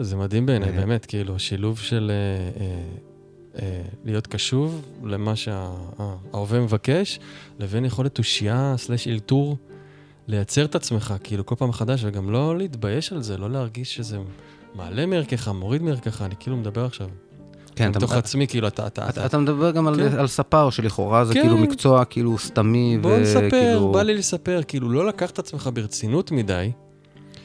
זה מדהים בעיניי, אה. באמת, כאילו, שילוב של אה, אה, אה, להיות קשוב למה שההווה מבקש, לבין יכולת תושייה סלש אלתור, לייצר את עצמך, כאילו, כל פעם מחדש, וגם לא להתבייש על זה, לא להרגיש שזה מעלה מערכך, מוריד מערכך, אני כאילו מדבר עכשיו. כן, אתה, מתוך עצמי, כאילו, אתה... אתה, אתה, אתה מדבר גם על, כן. על ספר שלכאורה זה כן. כאילו מקצוע כאילו סתמי בוא נספר, וכאילו... בא לי לספר, כאילו, לא לקח את עצמך ברצינות מדי,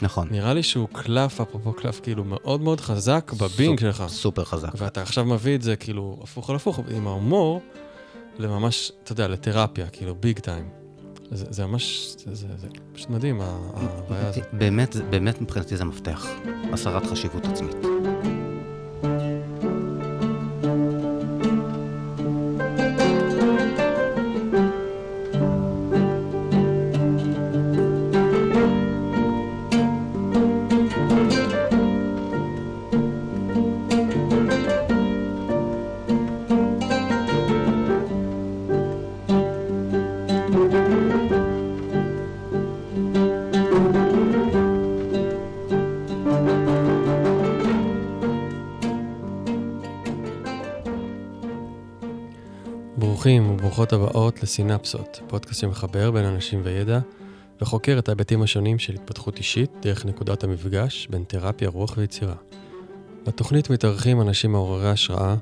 נכון. נראה לי שהוא קלף, אפרופו קלף, כאילו, מאוד מאוד חזק בבינג סופ- שלך. סופר חזק. ואתה עכשיו מביא את זה, כאילו, הפוך על הפוך, עם ההומור, לממש, אתה יודע, לתרפיה, כאילו, ביג טיים. זה, זה ממש, זה, זה, זה פשוט מדהים, ה- ההוויה הזאת. באמת, באמת מבחינתי זה מפתח. הסרת חשיבות עצמית. וברוכות הבאות לסינפסות, פודקאסט שמחבר בין אנשים וידע, וחוקר את ההיבטים השונים של התפתחות אישית דרך נקודת המפגש בין תרפיה, רוח ויצירה. בתוכנית מתארחים אנשים מעוררי השראה,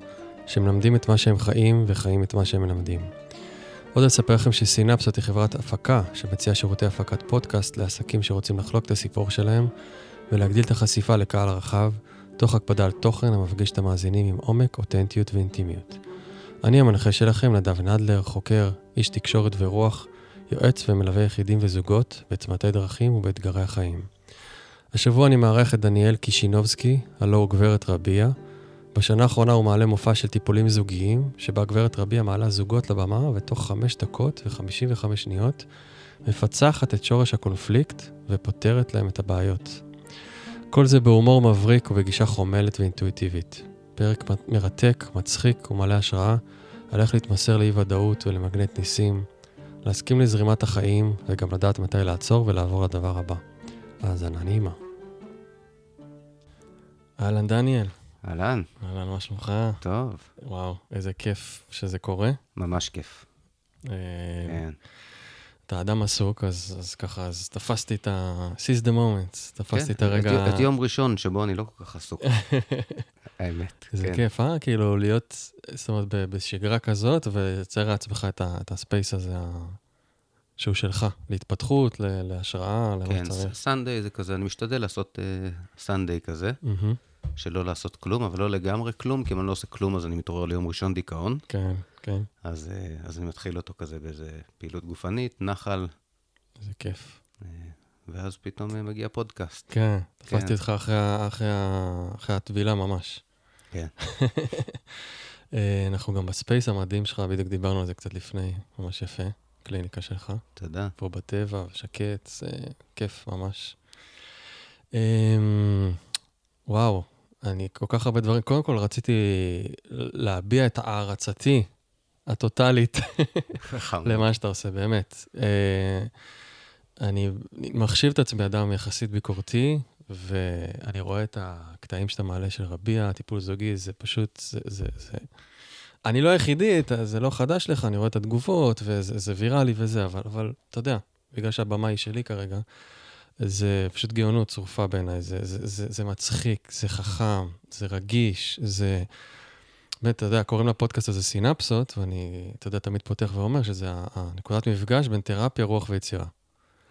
שמלמדים את מה שהם חיים וחיים את מה שהם מלמדים. עוד אספר לכם שסינפסות היא חברת הפקה שמציעה שירותי הפקת פודקאסט לעסקים שרוצים לחלוק את הסיפור שלהם ולהגדיל את החשיפה לקהל הרחב, תוך הקפדה על תוכן המפגיש את המאזינים עם עומק, אותנטיות ואינטימיות. אני המנחה שלכם, נדב נדלר, חוקר, איש תקשורת ורוח, יועץ ומלווה יחידים וזוגות בצמתי דרכים ובאתגרי החיים. השבוע אני מארח את דניאל קישינובסקי, הלו הוא גברת רביה. בשנה האחרונה הוא מעלה מופע של טיפולים זוגיים, שבה גברת רביה מעלה זוגות לבמה, ותוך 5 דקות ו-55 שניות מפצחת את שורש הקונפליקט ופותרת להם את הבעיות. כל זה בהומור מבריק ובגישה חומלת ואינטואיטיבית. פרק מרתק, מצחיק ומלא השראה, על איך להתמסר לאי-ודאות ולמגנט ניסים, להסכים לזרימת החיים וגם לדעת מתי לעצור ולעבור לדבר הבא. האזנה נעימה. אהלן דניאל, אהלן, אהלן, מה שלומך? טוב, וואו, איזה כיף שזה קורה. ממש כיף. אה, כן. אתה אדם עסוק, אז, אז ככה, אז תפסתי את ה... seize the moment, תפסתי את הרגע... כן, את, את יום ראשון שבו אני לא כל כך עסוק. האמת. זה כן. כיף, אה? כאילו, להיות, זאת אומרת, בשגרה כזאת, ולייצר לעצמך את, את הספייס הזה, שהוא שלך, להתפתחות, ל- להשראה, למה כן, שצריך. סנדיי זה כזה, אני משתדל לעשות סנדיי כזה, מהמם. שלא לעשות כלום, אבל לא לגמרי כלום, כי אם אני לא עושה כלום אז אני מתעורר ליום ראשון דיכאון. כן, כן, אז, אה, אז אני מתחיל אותו כזה באיזה פעילות גופנית, נחל, זה כיף. אה, ואז פתאום אה, מגיע פודקאסט. כן, כן. תפסתי אותך אחרי, אחרי, אחרי הטבילה ממש. כן. אה, אנחנו גם ב space המדהים שלך, בדיוק דיברנו על זה קצת לפני, ממש יפה, קליניקה שלך. תודה. פה בטבע, שקט, זה כיף ממש. אמ, וואו, אני כל כך הרבה דברים. קודם כל רציתי להביע את הערצתי הטוטאלית. למה שאתה עושה, באמת. אה, אני מחשיב את עצמי אדם יחסית ביקורתי, ואני רואה את הקטעים שאתה מעלה של רביע, טיפול זוגי, זה פשוט, זה, זה, זה... אני לא היחידי, זה לא חדש לך, אני רואה את התגובות, וזה זה ויראלי וזה, אבל, אבל אתה יודע, בגלל שהבמה היא שלי כרגע, זה פשוט גאונות צרופה בעיניי, זה, זה, זה, זה מצחיק, זה חכם, זה רגיש, זה... באמת, אתה יודע, קוראים לפודקאסט הזה סינפסות, ואני, אתה יודע, תמיד פותח ואומר שזה הנקודת מפגש בין תרפיה, רוח ויצירה.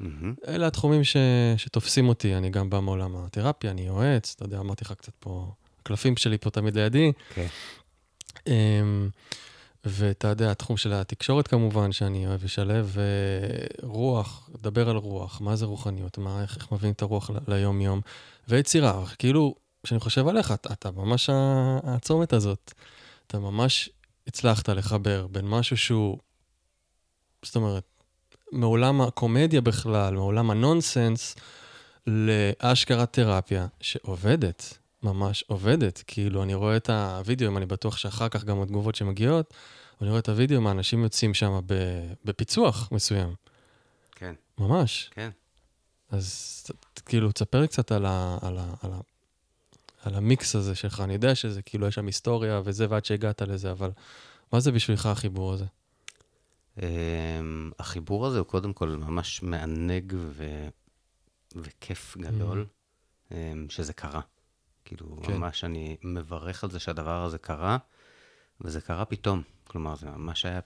מהמם. אלה התחומים ש... שתופסים אותי, אני גם בא מעולם התרפיה, אני יועץ, אתה יודע, אמרתי לך קצת פה, הקלפים שלי פה תמיד לידי. כן. אמ, ואתה יודע, התחום של התקשורת כמובן, שאני אוהב לשלב, ורוח, לדבר על רוח, מה זה רוחניות, מה, איך, איך מביאים את הרוח ל- ליום-יום, ויצירה, כאילו, כשאני חושב עליך, אתה, אתה ממש הצומת הזאת, אתה ממש הצלחת לחבר בין משהו שהוא, זאת אומרת, מעולם הקומדיה בכלל, מעולם הנונסנס, לאשכרה תרפיה שעובדת, ממש עובדת. כאילו, אני רואה את הוידאוים, אני בטוח שאחר כך גם התגובות שמגיעות, אני רואה את הוידאוים, האנשים יוצאים שם בפיצוח מסוים. כן, ממש. כן. אז כאילו, תספר קצת על, ה, על, ה, על, ה, על המיקס הזה שלך. אני יודע שזה כאילו, יש שם היסטוריה וזה, ועד שהגעת לזה, אבל מה זה בשבילך החיבור הזה? אמ, החיבור הזה הוא קודם כל ממש מענג ו... וכיף גדול, אמ, שזה קרה. כאילו, כן. ממש אני מברך על זה שהדבר הזה קרה, וזה קרה פתאום. כלומר, זה ממש היה...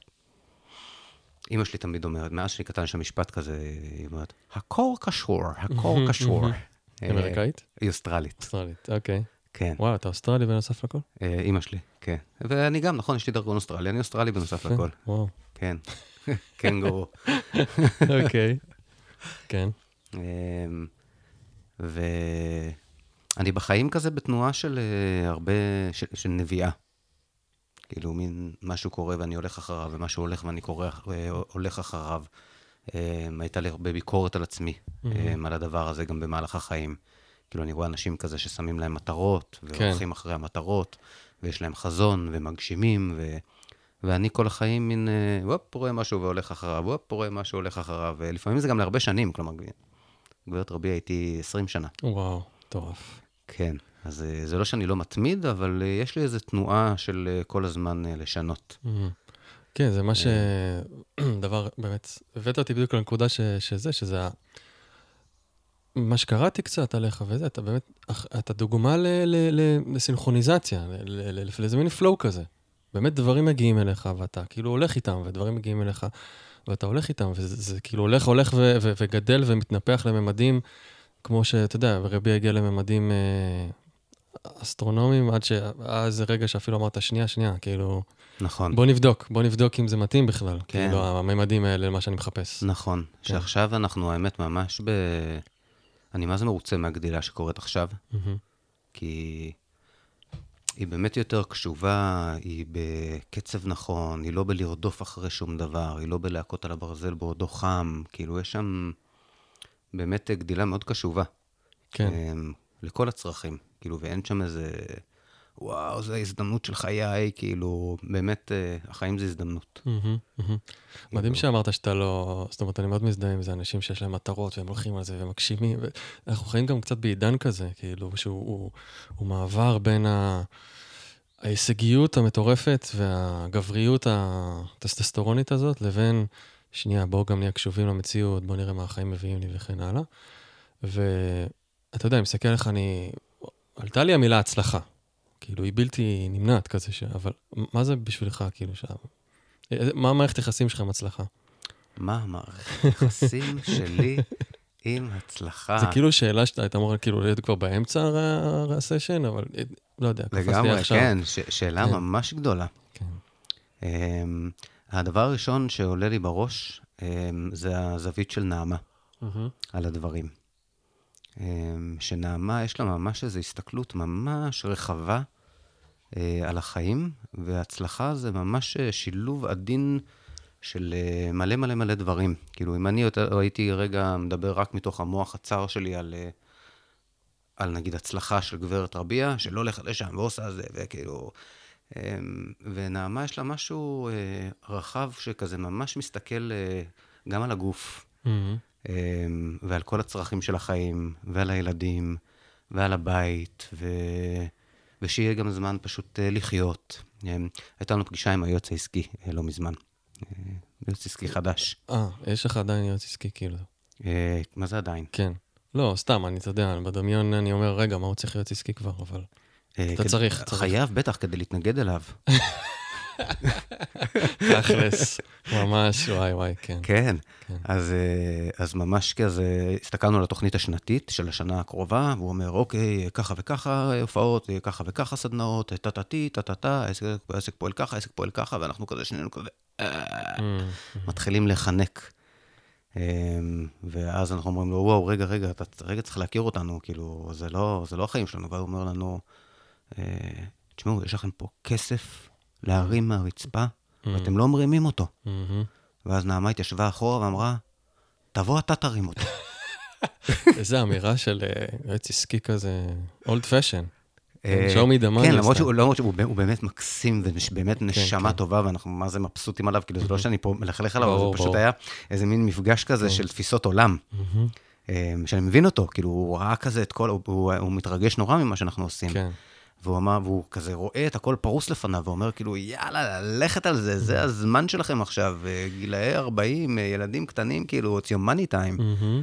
אימא שלי תמיד אומרת, מאז שאני קטן יש משפט כזה, היא אומרת, הכל קשור, הכל קשור. היא אמריקאית? היא אוסטרלית, אוסטרלית, אוקיי. כן. וואו, אתה אוסטרלי בנוסף לכל? אה, אימא שלי, כן. ואני גם, נכון, יש לי דרכון אוסטרלי, אני אוסטרלי בנוסף לכל. וואו, כן. קנגורו. אוקיי. כן. אמ, ואני בחיים כזה בתנועה של אה, הרבה, של, של נביאה. כאילו, מין משהו קורה ואני הולך אחריו, ומשהו הולך ואני קורא, אה, הולך אחריו. אמ, הייתה לי הרבה ביקורת על עצמי, אמ, על הדבר הזה גם במהלך החיים. כאילו, אני רואה אנשים כזה ששמים להם מטרות, כן. והולכים אחרי המטרות, ויש להם חזון, ומגשימים, ו... ואני כל החיים מין, אה, וופ, רואה משהו והולך אחריו, וופ, רואה משהו והולך אחריו, ולפעמים זה גם להרבה שנים, כלומר, גברת רבי הייתי 20 שנה. וואו, מטורף. כן, אז אה, זה לא שאני לא מתמיד, אבל אה, יש לי איזו תנועה של כל הזמן לשנות. מהמם. כן, זה מה ש... דבר, באמת, הבאת אותי בדיוק לנקודה ש... שזה, שזה. מה שקראתי קצת עליך וזה, אתה באמת, אתה דוגמה ל... ל... ל... לסינכרוניזציה. לאיזה מין פלואו כזה. באמת דברים מגיעים אליך, ואתה כאילו הולך איתם, ודברים מגיעים אליך, ואתה הולך איתם, וזה זה כאילו הולך, הולך ו... ו... וגדל ומתנפח לממדים, כמו שאתה יודע, רבי הגיע לממדים אה, אסטרונומיים, עד איזה רגע שאפילו אמרת, שנייה, שנייה, כאילו... נכון, בוא נבדוק, בוא נבדוק אם זה מתאים בכלל. כן. כאילו, הממדים האלה, למה שאני מחפש. נכון. שעכשיו אנחנו, האמת, ממש ב... אני מה זה מרוצה מהגדילה שקורית עכשיו, מהמם. כי היא באמת יותר קשובה, היא בקצב נכון, היא לא בלרדוף אחרי שום דבר, היא לא בלהכות על הברזל בעודו חם, כאילו, יש שם באמת גדילה מאוד קשובה. כן. אמ, לכל הצרכים, כאילו, ואין שם איזה, וואו, זו ההזדמנות של חיי, כאילו, באמת, אה, החיים זה הזדמנות. מהמם. מדהים שאמרת שאתה לא... זאת אומרת, אני מאוד מזדהה עם זה, אנשים שיש להם מטרות והם הולכים על זה ומגשימים. אנחנו חיים גם קצת בעידן כזה, כאילו, שהוא הוא, הוא מעבר בין ה... ההישגיות המטורפת והגבריות הטסטסטורונית הזאת, לבין, שנייה, בואו גם נהיה קשובים למציאות, בואו נראה מה החיים מביאים לי וכן הלאה. ואתה יודע, אני מסתכל עליך, אני... עלתה לי המילה הצלחה. כאילו, היא בלתי נמנעת כזה, ש... אבל מה זה בשבילך, כאילו, ש... מה המערכת יחסים שלך עם הצלחה? מה המערכת היחסים שלי עם הצלחה? זה כאילו שאלה שאתה היית אמור כאילו להיות כבר באמצע הסשן, אבל אה, לא יודע, קפץ לי לגמרי, עכשיו. כן, ש- שאלה כן. ממש גדולה. כן. אמ, הדבר הראשון שעולה לי בראש אמ, זה הזווית של נעמה מהמם. על הדברים. אמ, שנעמה, יש לה ממש איזו הסתכלות ממש רחבה אה, על החיים, והצלחה זה ממש אה, שילוב עדין של אה, מלא מלא מלא דברים. כאילו, אם אני הייתי רגע מדבר רק מתוך המוח הצר שלי על, על נגיד הצלחה של גברת רביע, שלא הולכת לשם ועושה זה, וכאילו... אמ, ונעמה יש לה משהו רחב שכזה ממש מסתכל גם על הגוף, מהמם. אמ, ועל כל הצרכים של החיים, ועל הילדים, ועל הבית, ו... ושיהיה גם זמן פשוט אה, לחיות. אמ, הייתה לנו פגישה עם היועץ העסקי אה, לא מזמן. אה, יועץ עסקי חדש. אה, יש לך עדיין יועץ עסקי, כאילו. מה זה עדיין? כן. לא, סתם, אני, אתה יודע, בדמיון אני אומר, רגע, מה הוא צריך יועץ עסקי כבר, אבל... אתה צריך, צריך. חייב, בטח, כדי להתנגד אליו. תכלס, ממש, וואי וואי, כן. כן. כן. אז, אה, אז ממש כזה, הסתכלנו על התוכנית השנתית של השנה הקרובה, והוא אומר, אוקיי, ככה וככה הופעות, ככה וככה סדנאות, טה-טה-טי, טה-טה-טה, העסק פועל ככה, העסק פועל ככה, ואנחנו כזה, שנינו כזה, אה, מהמם. מתחילים לחנק. אה, ואז אנחנו אומרים לו, וואו, רגע, רגע, אתה רגע צריך להכיר אותנו, כאילו, זה לא, זה לא החיים שלנו. והוא אומר לנו, אה, תשמעו, יש לכם פה כסף להרים מהרצפה, ואתם לא מרימים אותו. מהמם. ואז נעמה התיישבה אחורה ואמרה, תבוא אתה תרים אותו. איזה אמירה של אה, יועץ עסקי כזה, אולד פשן. the money כן, למרות. שהוא למרות שהוא הוא באמת מקסים, ובאמת נשמה כן. טובה, ואנחנו מה זה מבסוטים עליו, כאילו זה לא שאני פה מלכלך עליו, אבל זה פשוט. היה איזה מין מפגש כזה כן. של תפיסות עולם. מהמם. אה, שאני מבין אותו, כאילו, הוא ראה כזה את כל, הוא, מתרגש נורא ממה שאנחנו עושים. והוא אמר, והוא כזה רואה את הכל פרוס לפניו, ואומר כאילו, יאללה, ללכת על זה, זה הזמן שלכם עכשיו, אה, גילאי 40, אה, ילדים קטנים, כאילו, it's your money time. מהמם.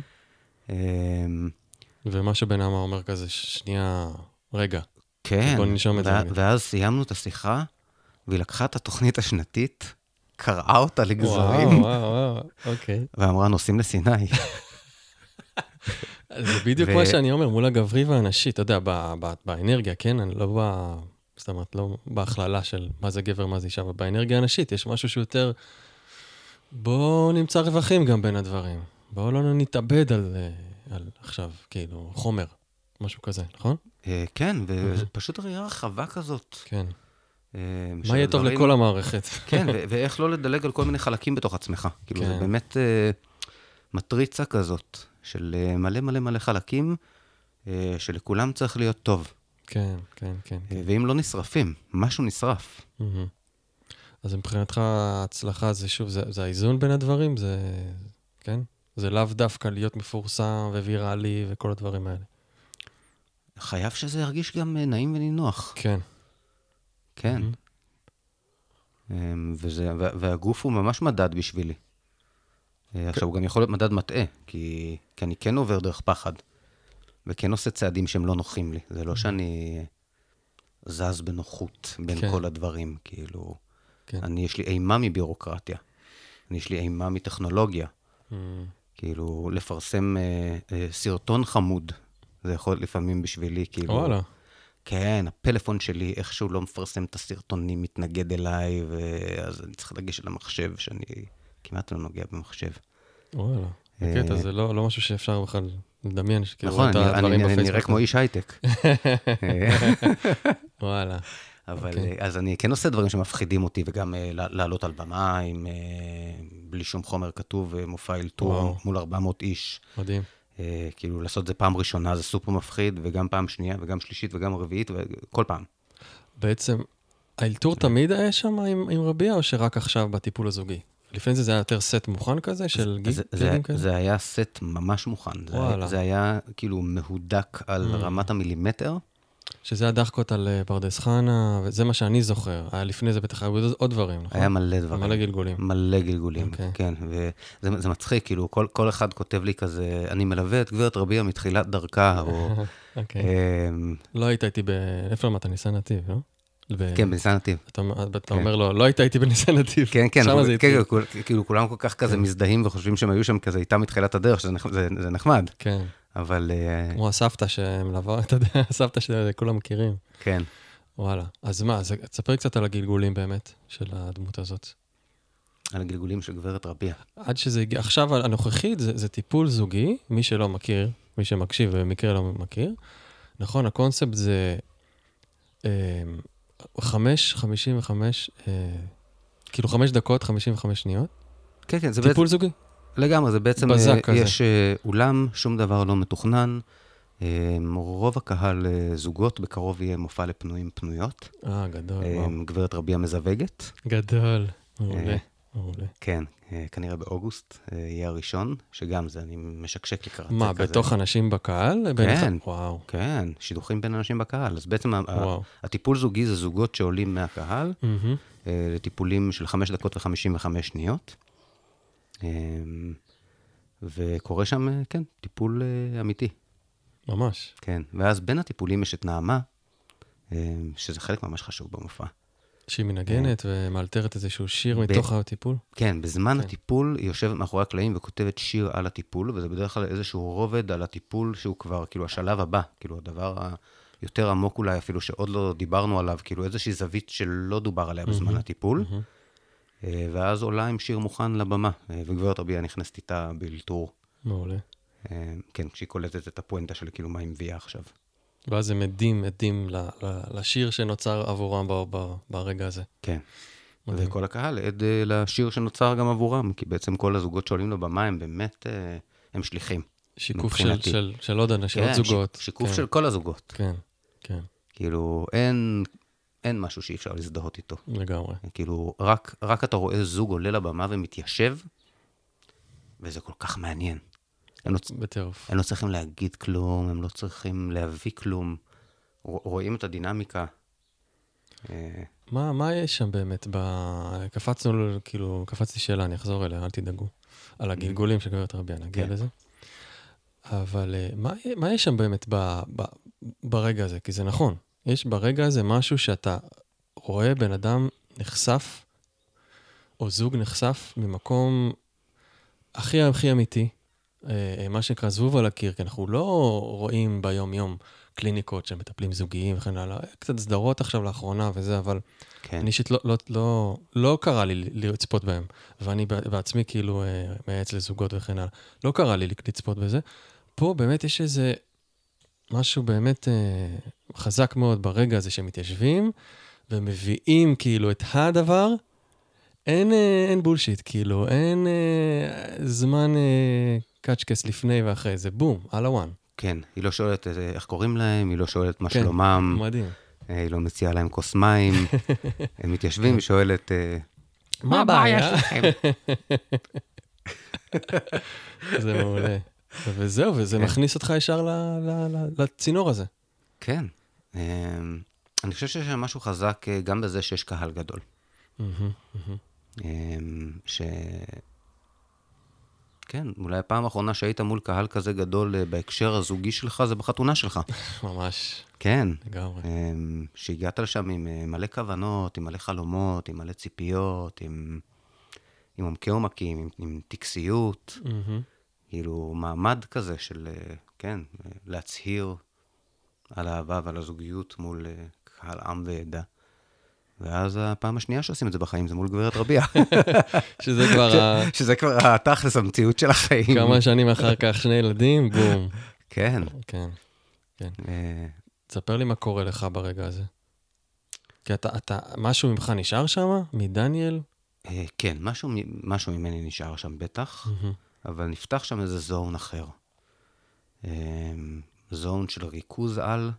אמ, ומה שבן אמה אומר כזה, שנייה, רגע. כן, בוא ננשום את זה. ואז סיימנו את השיחה, והיא לקחה את התוכנית השנתית, קרעה אותה לגזרים, וואו, וואו, וואו, אוקיי. ואמרה, נוסעים לסיני. זה בדיוק מה שאני אומר, מול הגברי והנשי, אתה יודע, באנרגיה, כן? אני לא ב... זאת אומרת, לא בהכללה של מה זה גבר, מה זה אישה, אבל באנרגיה הנשית יש משהו שיותר... בואו נמצא רווחים גם בין הדברים. בואו לא נתאבד על, אה, על עכשיו, כאילו, חומר, משהו כזה, נכון? אה, כן, ופשוט ראייה רחבה כזאת. כן. אה, מה יהיה טוב לכל המערכת? כן, ואיך לא לדלג על כל מיני חלקים בתוך עצמך. כאילו, זה כן. באמת אה, מטריצה כזאת, של אה, מלא מלא מלא חלקים, אה, שלכולם צריך להיות טוב. כן, כן, כן. אה, ואם לא נשרפים, משהו נשרף. אז מבחינתך ההצלחה זה שוב, זה, זה האיזון בין הדברים? זה, כן? זה לאו דווקא להיות מפורסם וויראלי וכל הדברים האלה. חייב שזה ירגיש גם נעים ונינוח. כן. כן. אמ, וזה, וה- והגוף הוא ממש מדד בשבילי. אה, עכשיו, הוא גם יכול להיות מדד מטעה, כי, כי אני כן עובר דרך פחד, וכן עושה צעדים שהם לא נוחים לי. זה לא שאני זז בנוחות בין כן. כל הדברים, כאילו... כן. אני, יש לי אימה מבירוקרטיה. אני, יש לי אימה מטכנולוגיה. מהמם. כאילו, לפרסם אה, אה, סרטון חמוד, זה יכול להיות לפעמים בשבילי, כאילו... וואלה. כן, הפלאפון שלי איכשהו לא מפרסם את הסרטונים, מתנגד אליי, ואז אני צריך לגשת למחשב, שאני כמעט לא נוגע במחשב. וואלה. אה, בקטע, זה לא, לא משהו שאפשר בכלל לדמיין, שכאילו נכון, את אני, הדברים אני, אני בפייסבוק. נראה כמו איש הייטק. וואלה. אבל, אוקיי. אז אני כן עושה דברים שמפחידים אותי, וגם אה, לע- לעלות על במה עם, אה, בלי שום חומר כתוב, אה, מופע אלתור. מול 400 איש. מדהים. אה, כאילו, לעשות את זה פעם ראשונה זה סופר מפחיד, וגם פעם שנייה, וגם שלישית, וגם רביעית, וכל פעם. בעצם, האלתור תמיד היה שם עם, עם רביע, או שרק עכשיו בטיפול הזוגי? לפני זה זה היה יותר סט מוכן כזה, של גיג- זה, זה, גיגים כזה? זה היה סט ממש מוכן. זה. היה, זה היה כאילו מהודק על Mm. רמת המילימטר. שזה הדחקות על אה, פרדס חנה, וזה מה שאני זוכר. היה לפני זה בטח היו עוד- דברים, נכון? היה מלא דברים. מלא גלגולים. מלא גלגולים, אוקיי. כן. וזה זה מצחיק, כאילו, כל, כל אחד כותב לי כזה, אני מלווה את גברת רביע מתחילת דרכה, או... אוקיי. אמ, לא היית איתי ב... איפה למדת? ניסן נתיב, לא? ב- כן, בניסן נתיב. אתה אתה כן. אומר לו, לא היית איתי בניסן נתיב. כן, כן, שם זה כן. כול- כאילו כולם כל כך כזה מזדהים וחושבים שהם היו שם כזה איתם מתחילת הדרך, שזה זה- זה נחמד, כן, אבל אה, כמו הסבתא שמלווה, אתה יודע, הסבתא שכולם מכירים. כן. וואלה. אז מה, אז תספר קצת על הגלגולים באמת של הדמות הזאת. על הגלגולים של גברת רביע. עד שזה הגיע, עכשיו הנוכחית זה, זה טיפול זוגי, מי שלא מכיר, מי שמקשיב ובמקרה לא מכיר. נכון, הקונספט זה אה, חמש, חמישים וחמש, אה, כאילו חמש דקות, חמישים וחמש שניות. כן, כן, זה בעצם, טיפול זוגי. לגמרי, זה בעצם, בזק אה, כזה. יש אה, אולם, שום דבר לא מתוכנן. רוב הקהל זוגות, בקרוב יהיה מופע לפנויים פנויות. אה, גדול. גברת רביע מזווגת. גדול. מעולה, מעולה. כן, אה, כנראה באוגוסט אה, יהיה הראשון, שגם זה, אני משקשק לקראת זה מה, כזה. בתוך אנשים בקהל? בין כן. אחד- וואו, כן, שידוכים בין אנשים בקהל. אז בעצם וואו. הטיפול זוגי זה זוגות שעולים מהקהל. אה, לטיפולים של 5 דקות ו-55 שניות. וקורה שם, כן, טיפול אמיתי. ממש. כן, ואז בין הטיפולים יש את נעמה, שזה חלק ממש חשוב במופע. שהיא מנגנת ומאלתרת איזשהו שיר ב- מתוך הטיפול. כן, בזמן כן. הטיפול היא יושבת מאחורי הקלעים וכותבת שיר על הטיפול, וזה בדרך כלל איזשהו רובד על הטיפול שהוא כבר, כאילו, השלב הבא, כאילו, הדבר היותר עמוק אולי אפילו, שעוד לא דיברנו עליו, כאילו, איזושהי זווית שלא דובר עליה בזמן מהמם. הטיפול. אה, ואז עולה עם שיר מוכן לבמה, אה, וגברת רביע נכנסת איתה באלתור, מעולה. אה, כן, כשהיא קולטת את הפואנטה של כאילו מה היא מביאה עכשיו. ואז הם עדים, עדים ל- ל- לשיר שנוצר עבורם ב- ב- ברגע הזה. כן. מדהים. וכל הקהל עד אה, לשיר שנוצר גם עבורם, כי בעצם כל הזוגות שעולים לבמה הם באמת, אה, הם שליחים. שיקוף של. של, של עוד אנשים, עוד כן, זוגות. ש- שיקוף כן, של כל הזוגות. כן, כן, כאילו, אין, אין משהו שאי אפשר להזדהות איתו. לגמרי. כאילו, רק, רק אתה רואה זוג עולה לבמה ומתיישב, וזה כל כך מעניין. הם לא, בטירוף. הם לא צריכים להגיד כלום, הם לא צריכים להביא כלום. רוא- רואים את הדינמיקה. אה, מה, מה יש שם באמת? ב... קפצנו, כאילו, קפצתי שאלה, אני אחזור אליה, אל תדאגו. על הגלגולים של גברת רביע, נגיע כן. לזה. אבל אה, מה, מה יש שם באמת ב, ב, ברגע הזה? כי זה נכון, יש ברגע הזה משהו שאתה רואה בן אדם נחשף, או זוג נחשף ממקום הכי הכי אמיתי, מה שנקרא זבוב על הקיר, כי אנחנו לא רואים ביום-יום קליניקות של מטפלים זוגיים וכן הלאה, קצת סדרות עכשיו לאחרונה וזה, אבל כן, אני אישית לא, לא, לא, לא קרה לי לצפות בהם, ואני בעצמי כאילו אה, מייעץ לזוגות וכן הלאה. לא קרה לי לצפות בזה. פה באמת יש איזה משהו באמת אה, חזק מאוד ברגע הזה שהם מתיישבים ומביאים כאילו את הדבר. אין, אה, אין בולשיט, כאילו, אין אה, זמן אה, קצ'קס לפני ואחרי, זה בום, על ה-one. כן. היא לא שואלת אה, איך קוראים להם, היא לא שואלת מה כן, שלומם, מדהים. אה, היא לא מציעה להם כוס מים. הם מתיישבים ושואלת, אה, מה הבעיה? שלכם? זה מעולה. וזהו, וזה כן. מכניס אותך ישר ל- ל- ל- לצינור הזה. כן. אני חושב שיש שם משהו חזק גם בזה שיש קהל גדול. ש... כן, אולי הפעם האחרונה שהיית מול קהל כזה גדול אה, בהקשר הזוגי שלך, זה בחתונה שלך. ממש, כן. לגמרי. אמ, שהגעת לשם עם אה, מלא כוונות, עם מלא חלומות, עם מלא ציפיות, עם, עם עומקי עומקים, עם, עם טקסיות. כאילו מעמד כזה של, אה, כן, להצהיר על האהבה ועל הזוגיות מול קהל עם ועדה. ואז הפעם השנייה שעושים את זה בחיים זה מול גברת רביע. שזה כבר ה- שזה כבר התכלס, המציאות של החיים. כמה שנים אחר כך, שני ילדים, בום. כן. כן. אה, תספר לי מה קורה לך ברגע הזה. כי אתה, אתה, משהו ממך נשאר שם? מדניאל? אה, כן, משהו, משהו ממני נשאר שם בטח. אבל נפתח שם איזה zone אחר. אה, zone של ריכוז על,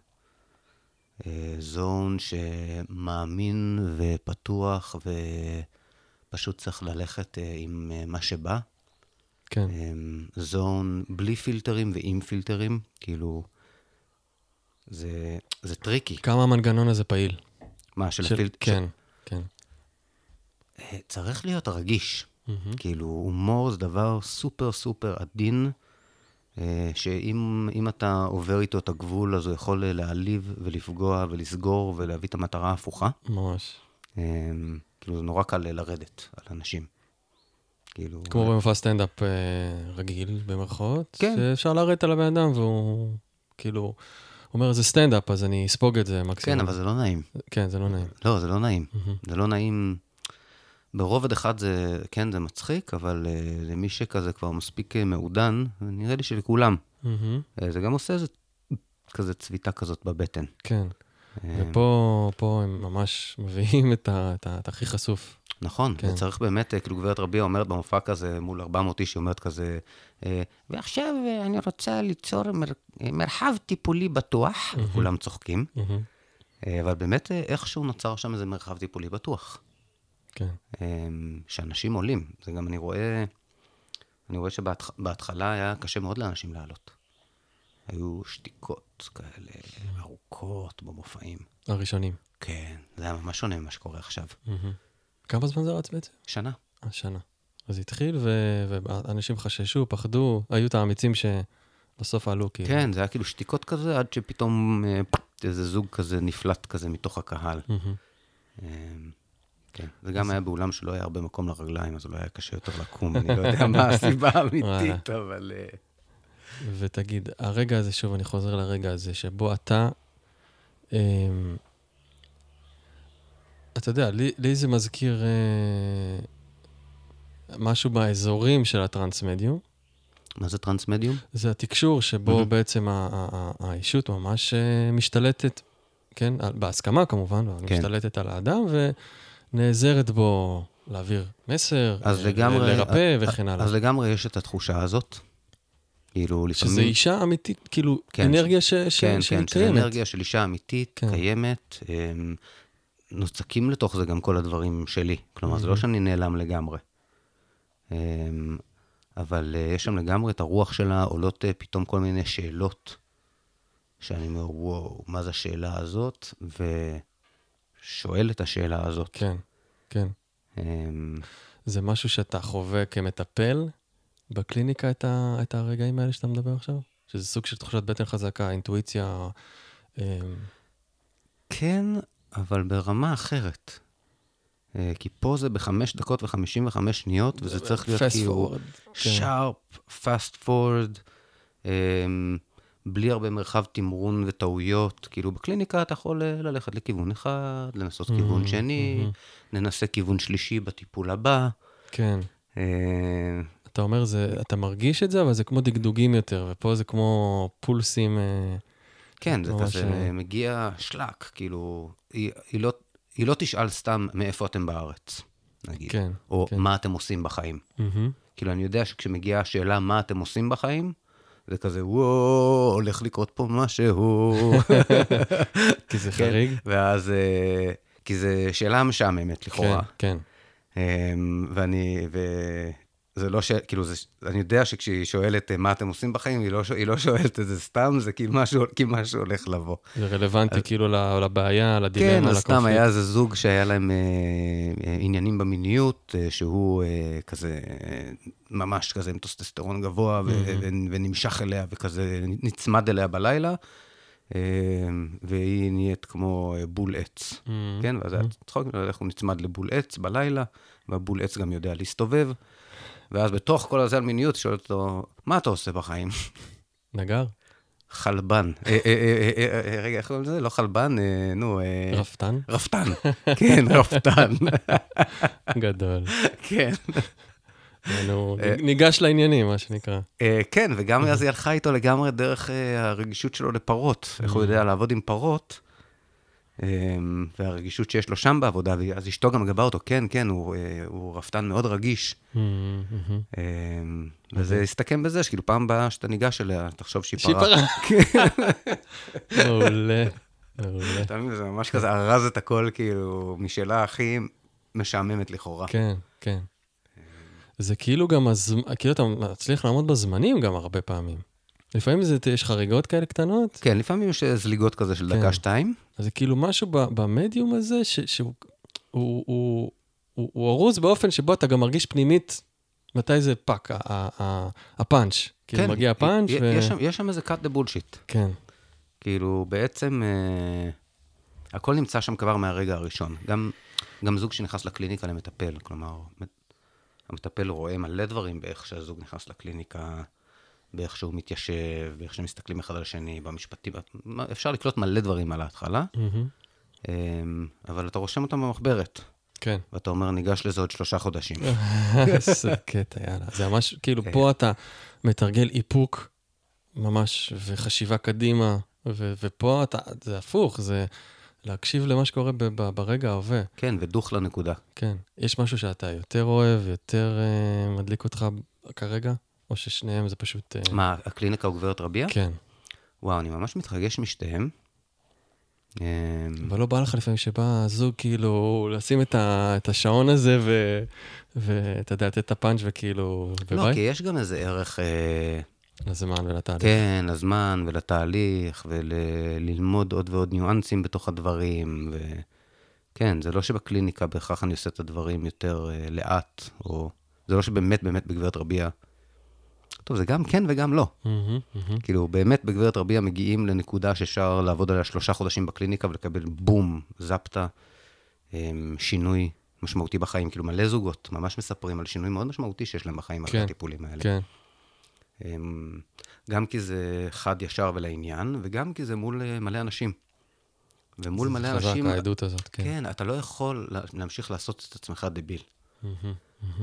zone שמאמין ופתוח ופשוט צריך ללכת אה, עם אה, מה שבא. כן. אה, zone בלי פילטרים ועם פילטרים, כאילו, זה, זה tricky. כמה המנגנון הזה פעיל? מה, של, של- הפילטר? כן, כן. אה, צריך להיות רגיש. מהמם. כאילו, הומור זה דבר super super עדין, אה, שאם אם אתה עובר איתו את הגבול, אז הוא יכול אה, להעליב ולפגוע ולסגור ולהביא את המטרה ההפוכה. ממש. אה, כאילו, זה נורא קל אה, לרדת על אנשים. כאילו... כמו במופע סטנדאפ אה, רגיל, במרכאות, כן. שאפשר לרדת על הבן אדם והוא כאילו אומר, זה סטנדאפ, אז אני אספוג את זה מקסימום. כן, אבל זה לא נעים. כן, זה לא נעים. לא, זה לא נעים. מהמם. זה לא נעים. ברובד אחד זה, כן, זה מצחיק, אבל uh, למי שכזה כבר מספיק אה, מעודן, נראה לי שלכולם. מהמם. Uh, זה גם עושה איזה כזה צביטה כזאת בבטן. כן. אה, ופה פה הם ממש מביאים את ה- את ה- את הכי חשוף. נכון, כן. כן. צריך באמת, כאילו גברת רביע אומרת במופע כזה, מול 400 איש, היא אומרת כזה, אה, ועכשיו אה, אני רוצה ליצור מר, מרחב טיפולי בטוח, וכולם צוחקים. אה, אבל באמת איכשהו נוצר שם איזה מרחב טיפולי בטוח. כן. אה, שאנשים עולים, זה גם אני רואה, אני רואה שבהתחלה היה קשה מאוד לאנשים לעלות. היו שתיקות כאלה ארוכות במופעים. הראשונים. כן, זה היה ממש שונה ממה שקורה עכשיו. כמה זמן זה רץ בעצם? שנה. השנה. אז התחיל, ואנשים חששו, פחדו, היו את האמיצים שבסוף עלו, כאילו. כן, זה היה כאילו שתיקות כזה, עד שפתאום אה, איזה זוג כזה נפלט כזה מתוך הקהל. כן, זה גם היה באולם שלא היה הרבה מקום לרגליים, אז אולי היה קשה יותר לקום, אני לא יודע מה הסיבה האמיתית, אבל... אה, ותגיד, הרגע הזה, שוב, אני חוזר לרגע הזה, שבו אתה, אמ, אתה יודע, לי, לי זה מזכיר אה, משהו באזורים של הטרנס-מדיום. מה זה טרנס מדיום? זה התקשור שבו. בעצם האישות ממש אה, משתלטת, כן, בהסכמה כמובן, כן. משתלטת על האדם ונעזרת בו להעביר מסר, אז ל- לגמרי... לרפא אז- וכן הלאה. אז לגמרי יש את התחושה הזאת. כאילו, לפעמים... שזה אישה אמיתית, כאילו, כן, אנרגיה ש- ש- כן, שהיא כן, קיימת. אנרגיה של אישה אמיתית, כן. קיימת. אמ, נוצקים לתוך זה גם כל הדברים שלי. כלומר, זה לא שאני נעלם לגמרי. אמ, אבל יש שם לגמרי את הרוח שלה, עולות פתאום כל מיני שאלות, שאני אומר, וואו, מה זה השאלה הזאת? ושואל את השאלה הזאת. כן, כן. Um, זה משהו שאתה חווה כמטפל בקליניקה את, ה, את הרגעים האלה שאתה מדבר עכשיו? שזה סוג של תחושת בטן חזקה, אינטואיציה. אמ, כן, אבל ברמה אחרת. אה, כי פה זה בחמש דקות וחמישים וחמש שניות, וזה צריך להיות כאילו שרפ, פאסט פורד, בלי הרבה מרחב תמרון וטעויות. כאילו בקליניקה אתה יכול אה, ללכת לכיוון אחד, לנסות כיוון Mm-hmm, שני, ננסה כיוון שלישי בטיפול הבא. כן. אה, אתה אומר, זה, אתה מרגיש את זה, אבל זה כמו דגדוגים יותר, ופה זה כמו פולסים. אה, כן, זה כזה אה, מגיע שלק, כאילו, היא, היא, לא, היא לא תשאל סתם מאיפה אתם בארץ, נגיד. כן, או כן. מה אתם עושים בחיים. מהמם. כאילו, אני יודע שכשמגיעה השאלה מה אתם עושים בחיים, זה כזה, וואו, הולך לקרות פה משהו. כי זה כן, חריג. ואז, אה, כי זו שאלה משעממת לכאורה. כן, כן. אמ, ואני, וזה לא ש... כאילו, זה, אני יודע שכשהיא שואלת אה, מה אתם עושים בחיים, היא לא, ש- היא לא שואלת את זה סתם, זה כי משהו, כי משהו הולך לבוא. זה רלוונטי כאילו ל- לבעיה, כן, לדילמה, אז סתם לקונפליקט. היה איזה זוג שהיה להם אה, אה, עניינים במיניות, אה, שהוא אה, כזה, אה, ממש כזה עם טוסטסטרון גבוה, ו- Mm-hmm. ו- ונמשך אליה וכזה נצמד אליה בלילה, אה, והיא נהיית כמו אה, בול עץ. מהמם. כן, ואז היה צחוק, איך הוא נצמד לבול עץ בלילה, והבול עץ גם יודע להסתובב. ואז בתוך כל הזה על מיניות, היא שואלת אותו, מה אתה עושה בחיים? נגר? חלבן. אה, אה, אה, רגע, איך קוראים לזה? לא חלבן, נו, רפתן? רפתן. כן, רפתן. גדול. כן. ניגש לעניינים, מה שנקרא. כן, וגם אז היא הלכה איתו לגמרי דרך הרגישות שלו לפרות. איך הוא יודע לעבוד עם פרות, והרגישות שיש לו שם בעבודה, ואז אשתו גם מגבה אותו, כן, כן, הוא אה, הוא רפתן מאוד רגיש. מהמם, מהמם. אה, וזה הסתכם בזה, שכאילו פעם הבאה שאתה ניגש אליה, תחשוב שהיא שהיא פרה. פרה. מעולה, מעולה. אתה מבין, זה ממש כזה ארז את הכל, כאילו, משאלה הכי משעממת לכאורה. כן, כן. זה כאילו גם. כאילו אתה מצליח לעמוד בזמנים גם הרבה פעמים. לפעמים זה, יש חריגות כאלה קטנות, כן, לפעמים יש זליגות כזה של כן. דקה-שתיים. אז זה כאילו משהו ב- במדיום הזה, ש... שהוא הוא, הוא, הוא, הוא ארוז באופן שבו אתה גם מרגיש פנימית מתי זה פאק, הפאנץ'. כאילו מגיע הפאנץ' ו... יש שם- יש שם איזה cut the bullshit. כן, כאילו, בעצם, אה, הכל נמצא שם כבר מהרגע הראשון. גם, גם זוג שנכנס לקליניקה למטפל, כלומר, המטפל רואה מלא דברים באיך שהזוג נכנס לקליניקה, באיך שהוא מתיישב, באיך שמסתכלים אחד על השני, במשפטים, אפשר לקלוט מלא דברים על ההתחלה. אה, אבל אתה רושם אותם במחברת, כן. ואתה אומר, ניגש לזה עוד שלושה חודשים. איזה קטע, יאללה. זה ממש, כאילו, פה אתה מתרגל איפוק ממש, וחשיבה קדימה, ו- ופה אתה, זה הפוך, זה להקשיב למה שקורה ב- ב- ברגע ההווה. כן, ודוך לנקודה. כן. יש משהו שאתה יותר אוהב, יותר uh, מדליק אותך כרגע, או ששניהם זה פשוט... Uh, מה, הקליניקה הוא גברת רביע? כן. וואו, אני ממש מתרגש משתיהם. אה, אבל לא בא לך לפעמים שבא הזוג, כאילו, לשים את, ה- את השעון הזה, ו- ואתה יודע, לתת את הפאנץ' וכאילו, לא, וביי, כי יש גם איזה ערך, אה, לזמן ולתהליך. כן, לזמן ולתהליך, וללמוד עוד ועוד ניואנסים בתוך הדברים, וכן, זה לא שבקליניקה בהכרח אני עושה את הדברים יותר אה, לאט, או... זה לא שבאמת באמת בגברת רביע... טוב, זה גם כן וגם לא. מהמם, מהמם. כאילו, באמת בגברת רביע מגיעים לנקודה שאפשר לעבוד עליה שלושה חודשים בקליניקה ולקבל בום, זפטה, אמ, שינוי משמעותי בחיים. כאילו, מלא זוגות ממש מספרים על שינוי מאוד משמעותי שיש להם בחיים אחרי כן, הטיפולים האלה. כן. אמ, גם כי זה חד, ישר ולעניין, וגם כי זה מול אה, מלא אנשים. ומול מלא חזק, אנשים, העדות הזאת, כן. כן, אתה לא יכול לה- להמשיך לעשות את עצמך דביל. מהמם.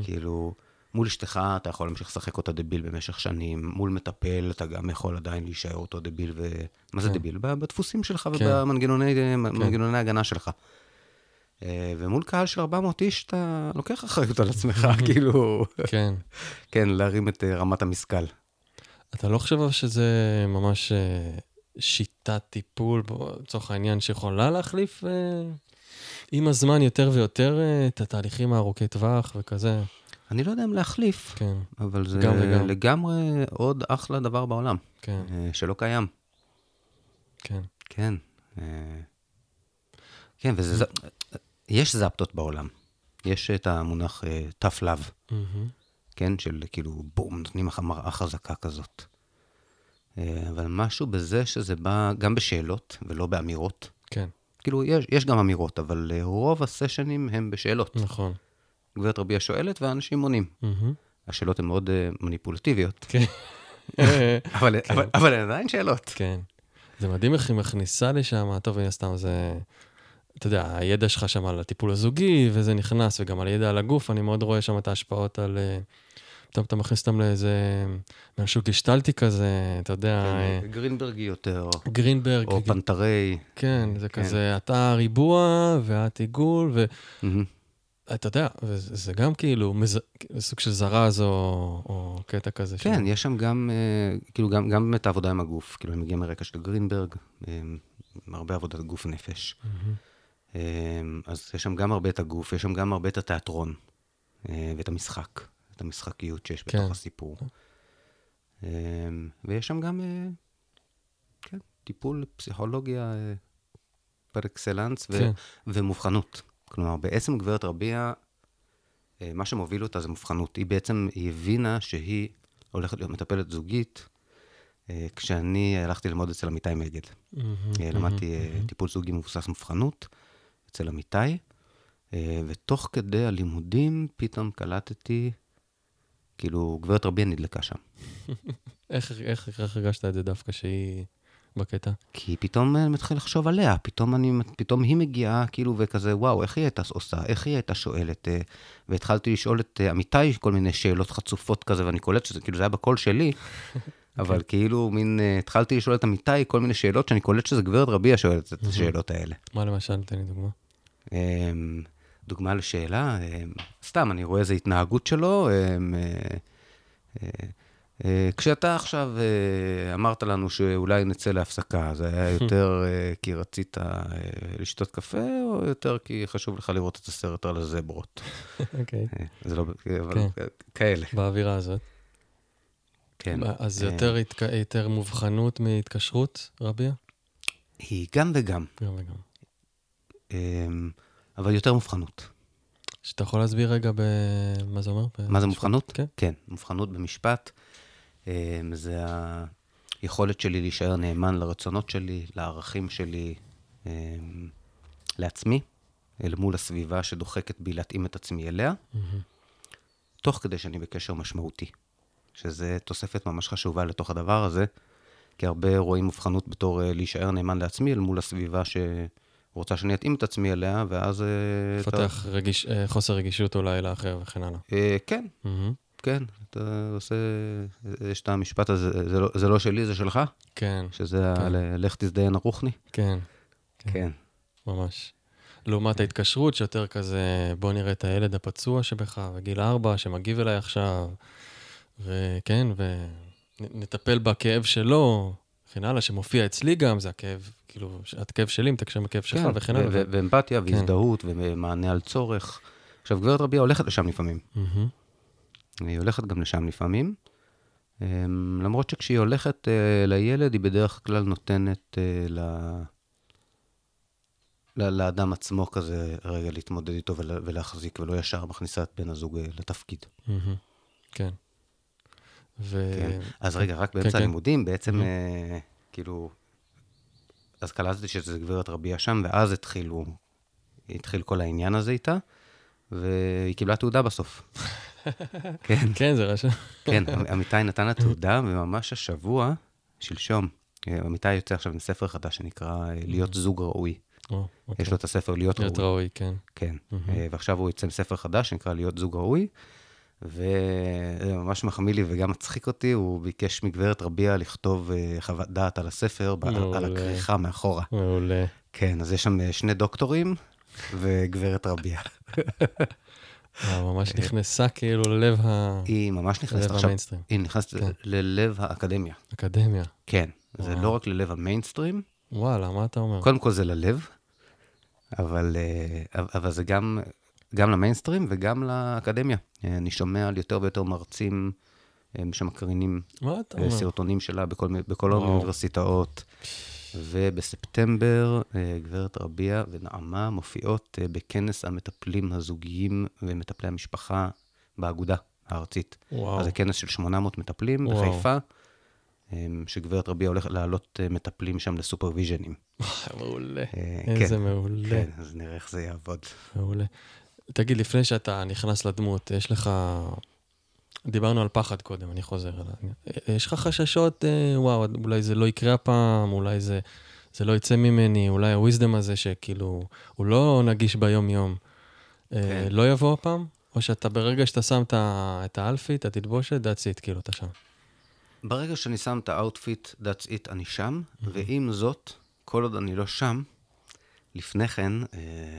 כאילו, מול אשתך אתה יכול להמשיך לשחק אותה דביל במשך שנים, מול מטפל אתה גם יכול עדיין להישאר אותו דביל, ו... מה זה כן. דביל? בדפוסים שלך כן. ובמנגנוני מנגנוני ההגנה שלך. אה, ומול קהל של 400 איש אתה לוקח אחריות על עצמך, כאילו, כן. כן, להרים את אה, רמת המשכל. אתה לא חושב שזה ממש אה, שיטת טיפול, לצורך העניין, שיכולה להחליף עם הזמן יותר ויותר את התהליכים הארוכי טווח וכזה? אני לא יודע אם להחליף, כן, אבל זה גם וגם. לגמרי עוד אחלה דבר בעולם, כן, אה, שלא קיים. כן. כן. אה, כן, וזה... יש זפטות בעולם. יש את המונח אה, tough love, מהמם. כן? של כאילו, בום, נותנים לך מראה חזקה כזאת. אה, אבל משהו בזה שזה בא גם בשאלות ולא באמירות. כן, כאילו, יש, יש גם אמירות, אבל אה, רוב הסשנים הם בשאלות. נכון. גברת רביע שואלת ואנשים עונים. השאלות הן מאוד אה, מניפולטיביות, כן. אבל, אבל, הן עדיין שאלות. כן. זה מדהים איך היא מכניסה לשם, טוב, מן הסתם זה... אתה יודע, הידע שלך שם על הטיפול הזוגי, וזה נכנס, וגם על ידע על הגוף, אני מאוד רואה שם את ההשפעות על... אה, פתאום אתה מכניס אותם לאיזה... משהו גשטלטי כזה, אתה יודע, אה, כן, גרינברגי יותר, גרינברג, או פנתרי. כן, זה כן. כזה, אתה ריבוע ואת עיגול, ואתה יודע, וזה זה גם כאילו מז... סוג של זרז או, או קטע כזה. כן, של- יש שם גם, אה, כאילו, גם, גם באמת העבודה עם הגוף. כאילו, אני מגיע מרקע של גרינברג, עם הרבה עבודת גוף נפש. אה, אז יש שם גם הרבה את הגוף, יש שם גם הרבה את התיאטרון, אה, ואת המשחק, את המשחקיות שיש כן. בתוך הסיפור. אה, ויש שם גם, אה, כן, טיפול פסיכולוגיה פר אקסלנס, ו- כן. ומובחנות. כלומר, בעצם גברת רביע, אה, מה שמוביל אותה זה מובחנות. היא בעצם, היא הבינה שהיא הולכת להיות מטפלת זוגית, אה, כשאני הלכתי ללמוד אצל עמיתי מגד. אה, למדתי אה, טיפול זוגי מבוסס מובחנות אצל עמיתי, ותוך כדי הלימודים פתאום קלטתי, כאילו, גברת רביע נדלקה שם. איך, איך, איך הרגשת את זה דווקא שהיא בקטע? כי פתאום אני מתחיל לחשוב עליה, פתאום, אני, פתאום היא מגיעה, כאילו, וכזה, וואו, איך היא הייתה עושה, איך היא הייתה שואלת, אה, והתחלתי לשאול את אה, עמיתי כל מיני שאלות חצופות כזה, ואני קולט שזה, כאילו, זה היה בקול שלי, אבל כאילו, מין, אה, התחלתי לשאול את עמיתי כל מיני שאלות, שאני קולט שזה גברת רביע שואלת את השאלות האלה. מה למשל? תן לי דוגמה. אמ, דוגמה לשאלה, אמ, סתם, אני רואה איזו התנהגות שלו. אה, כשאתה עכשיו אה, אמרת לנו שאולי נצא להפסקה, זה היה יותר אה, כי רצית לשתות קפה, או יותר כי חשוב לך לראות את הסרט על הזברות? אוקיי. זה לא, אבל כן. כאלה, באווירה הזאת. כן. אז זה יותר, מובחנות מהתקשרות, רביה? היא גם וגם, גם וגם. אמ, אבל יותר מובחנות. שאתה יכול להסביר רגע במה זה אומר? מה זה? מובחנות? כן. כן, מובחנות במשפט. אמ, זה היכולת שלי להישאר נאמן לרצונות שלי, לערכים שלי, אמ, לעצמי, אל מול הסביבה שדוחקת בי להתאים את עצמי אליה. תוך כדי שאני בקשר משמעותי, שזה תוספת ממש חשובה לתוך הדבר הזה, כי הרבה רואים מובחנות בתור אה, להישאר נאמן לעצמי אל מול הסביבה שרוצה שאני אתאים את עצמי אליה, ואז... אה, אתה- רגיש... אה, חוסר רגישות אולי לאחר וכן הלאה. אה, כן, מהמם. כן, אתה עושה, יש את המשפט הזה, זה לא, זה לא שלי, זה שלך, כן, שזה כן. ה- ל- לך תזדיין ערוכני. כן, כן. כן. ממש. לעומת ההתקשרות, שיותר כזה, בוא נראה את הילד הפצוע שבך, בגיל ארבע, שמגיב אליי עכשיו, וכן, ונטפל בכאב שלו, וכן הלאה, שמופיע אצלי גם, זה הכאב, כאילו, הכאב שלי מתקשר עם הכאב שלך, כן, וכן הלאה. ואמפתיה כן. והזדהות ומענה על צורך. עכשיו, גברת רביע הולכת לשם לפעמים. מהמם. היא הולכת גם לשם לפעמים. אמ, למרות שכשהיא הולכת אה, לילד, היא בדרך כלל נותנת אה, ל- לאדם עצמו כזה רגע להתמודד איתו ול- ולהחזיק, ולא ישר מכניסה את בן הזוג אה, לתפקיד. כן. ו... כן. אז רגע, רק באמצע כן. הלימודים, בעצם, Mhm. אה, כאילו, אז קלטתי שזה גברת רביע שם, ואז התחילו, התחיל כל העניין הזה איתה, והיא קיבלה תעודה בסוף. כן, כן, זה רשם. כן, עמיתי נתן לה תעודה, וממש השבוע, שלשום, אה, עמיתי יוצא עכשיו עם ספר חדש שנקרא אה, להיות זוג ראוי. או, אוקיי. יש לו את הספר להיות להיות ראוי. ראוי, כן. כן, Mhm. אה, ועכשיו הוא יוצא עם ספר חדש שנקרא להיות זוג ראוי, וזה ממש מחמיא לי וגם מצחיק אותי, הוא ביקש מגברת רביע לכתוב חוות דעת על הספר, על. הכריכה מאחורה. מעולה. כן, אז יש שם שני דוקטורים וגברת רביע. אה, ממש נכנסה כאילו ללב היא ממש נכנסת ללב עכשיו, המיינסטרים. היא נכנסת כן. ללב האקדמיה. אקדמיה. כן, זה. לא רק ללב המיינסטרים, וואלה, מה אתה אומר? קודם כל זה ללב, אבל, אה, אבל זה גם, גם למיינסטרים וגם לאקדמיה. אה, אני שומע על יותר ויותר מרצים אה, שמקרינים אה? סרטונים שלה בכל, בכל. האוניברסיטאות. ובספטמבר אה, גברת רביע ונעמה מופיעות אה, בכנס המטפלים הזוגיים ומטפלי המשפחה באגודה הארצית. וואו. אז זה כנס של 800 מטפלים וואו. בחיפה, אה, שגברת רביע הולכת להעלות מטפלים שם לסופרוויז'נים. מעולה. אה, איזה כן, מעולה. כן, אז נראה איך זה יעבוד. מעולה. תגיד, לפני שאתה נכנס לדמות, יש לך... דיברנו על פחד קודם, אני חוזר אליי. יש לך חששות, אה, וואו, אולי זה לא יקרה הפעם, אולי זה, זה לא יצא ממני, אולי הוויזדם הזה שכאילו, הוא לא נגיש ביום-יום, אה, כן. לא יבוא הפעם? או שאתה ברגע שאתה שם את ה- את האלפית, התלבושת, that's it, כאילו, אתה שם. ברגע שאני שם את ה-outfit, that's it, אני שם, ועם זאת, כל עוד אני לא שם, לפני כן, אה,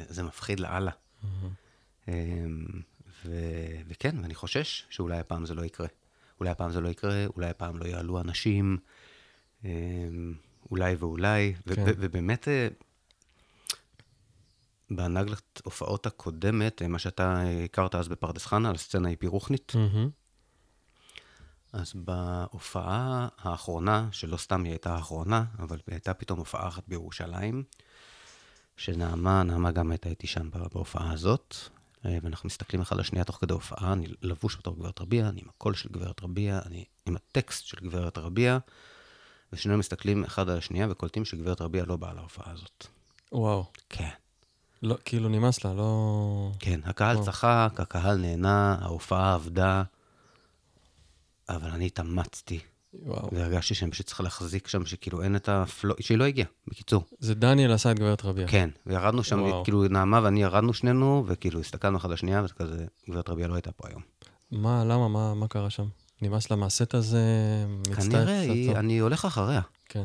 זה מפחיד לאללה. אה, ו- וכן, ואני חושש שאולי הפעם זה לא יקרה. אולי הפעם זה לא יקרה, אולי הפעם לא יעלו אנשים, אה, אולי ואולי, כן. ו- ובאמת, אה, בהנהגת הופעות הקודמת, אה, מה שאתה הכרת אז בפרדס חנה, על הסצנה ההיפי-רוחנית. אז בהופעה האחרונה, שלא סתם היא הייתה האחרונה, אבל הייתה פתאום הופעה אחת בירושלים, שנעמה, נעמה גם הייתה איתי שם בה- בהופעה הזאת, אה, ואנחנו מסתכלים אחד על השנייה תוך כדי הופעה, אני לבוש בתור גברת רביע, אני עם הקול של גברת רביע, אני עם הטקסט של גברת רביע, ושנינו מסתכלים אחד על השנייה וקולטים שגברת רביע לא באה להופעה הזאת. וואו. כן. לא, כאילו נמאס לה, לא... כן, הקהל וואו. צחק, הקהל נהנה, ההופעה עבדה, אבל אני התאמצתי. וואו. והרגשתי שאני פשוט צריך להחזיק שם, שכאילו אין את הפלו... שהיא לא הגיעה, בקיצור. זה דניאל עשה את גברת רביע. כן, וירדנו שם, וואו. כאילו נעמה ואני ירדנו שנינו, וכאילו הסתכלנו אחד על השנייה, וזה כזה, גברת רביע לא הייתה פה היום. מה, למה, מה, מה קרה שם? נמאס לה מהסט הזה? כנראה, היא? אני הולך אחריה. כן.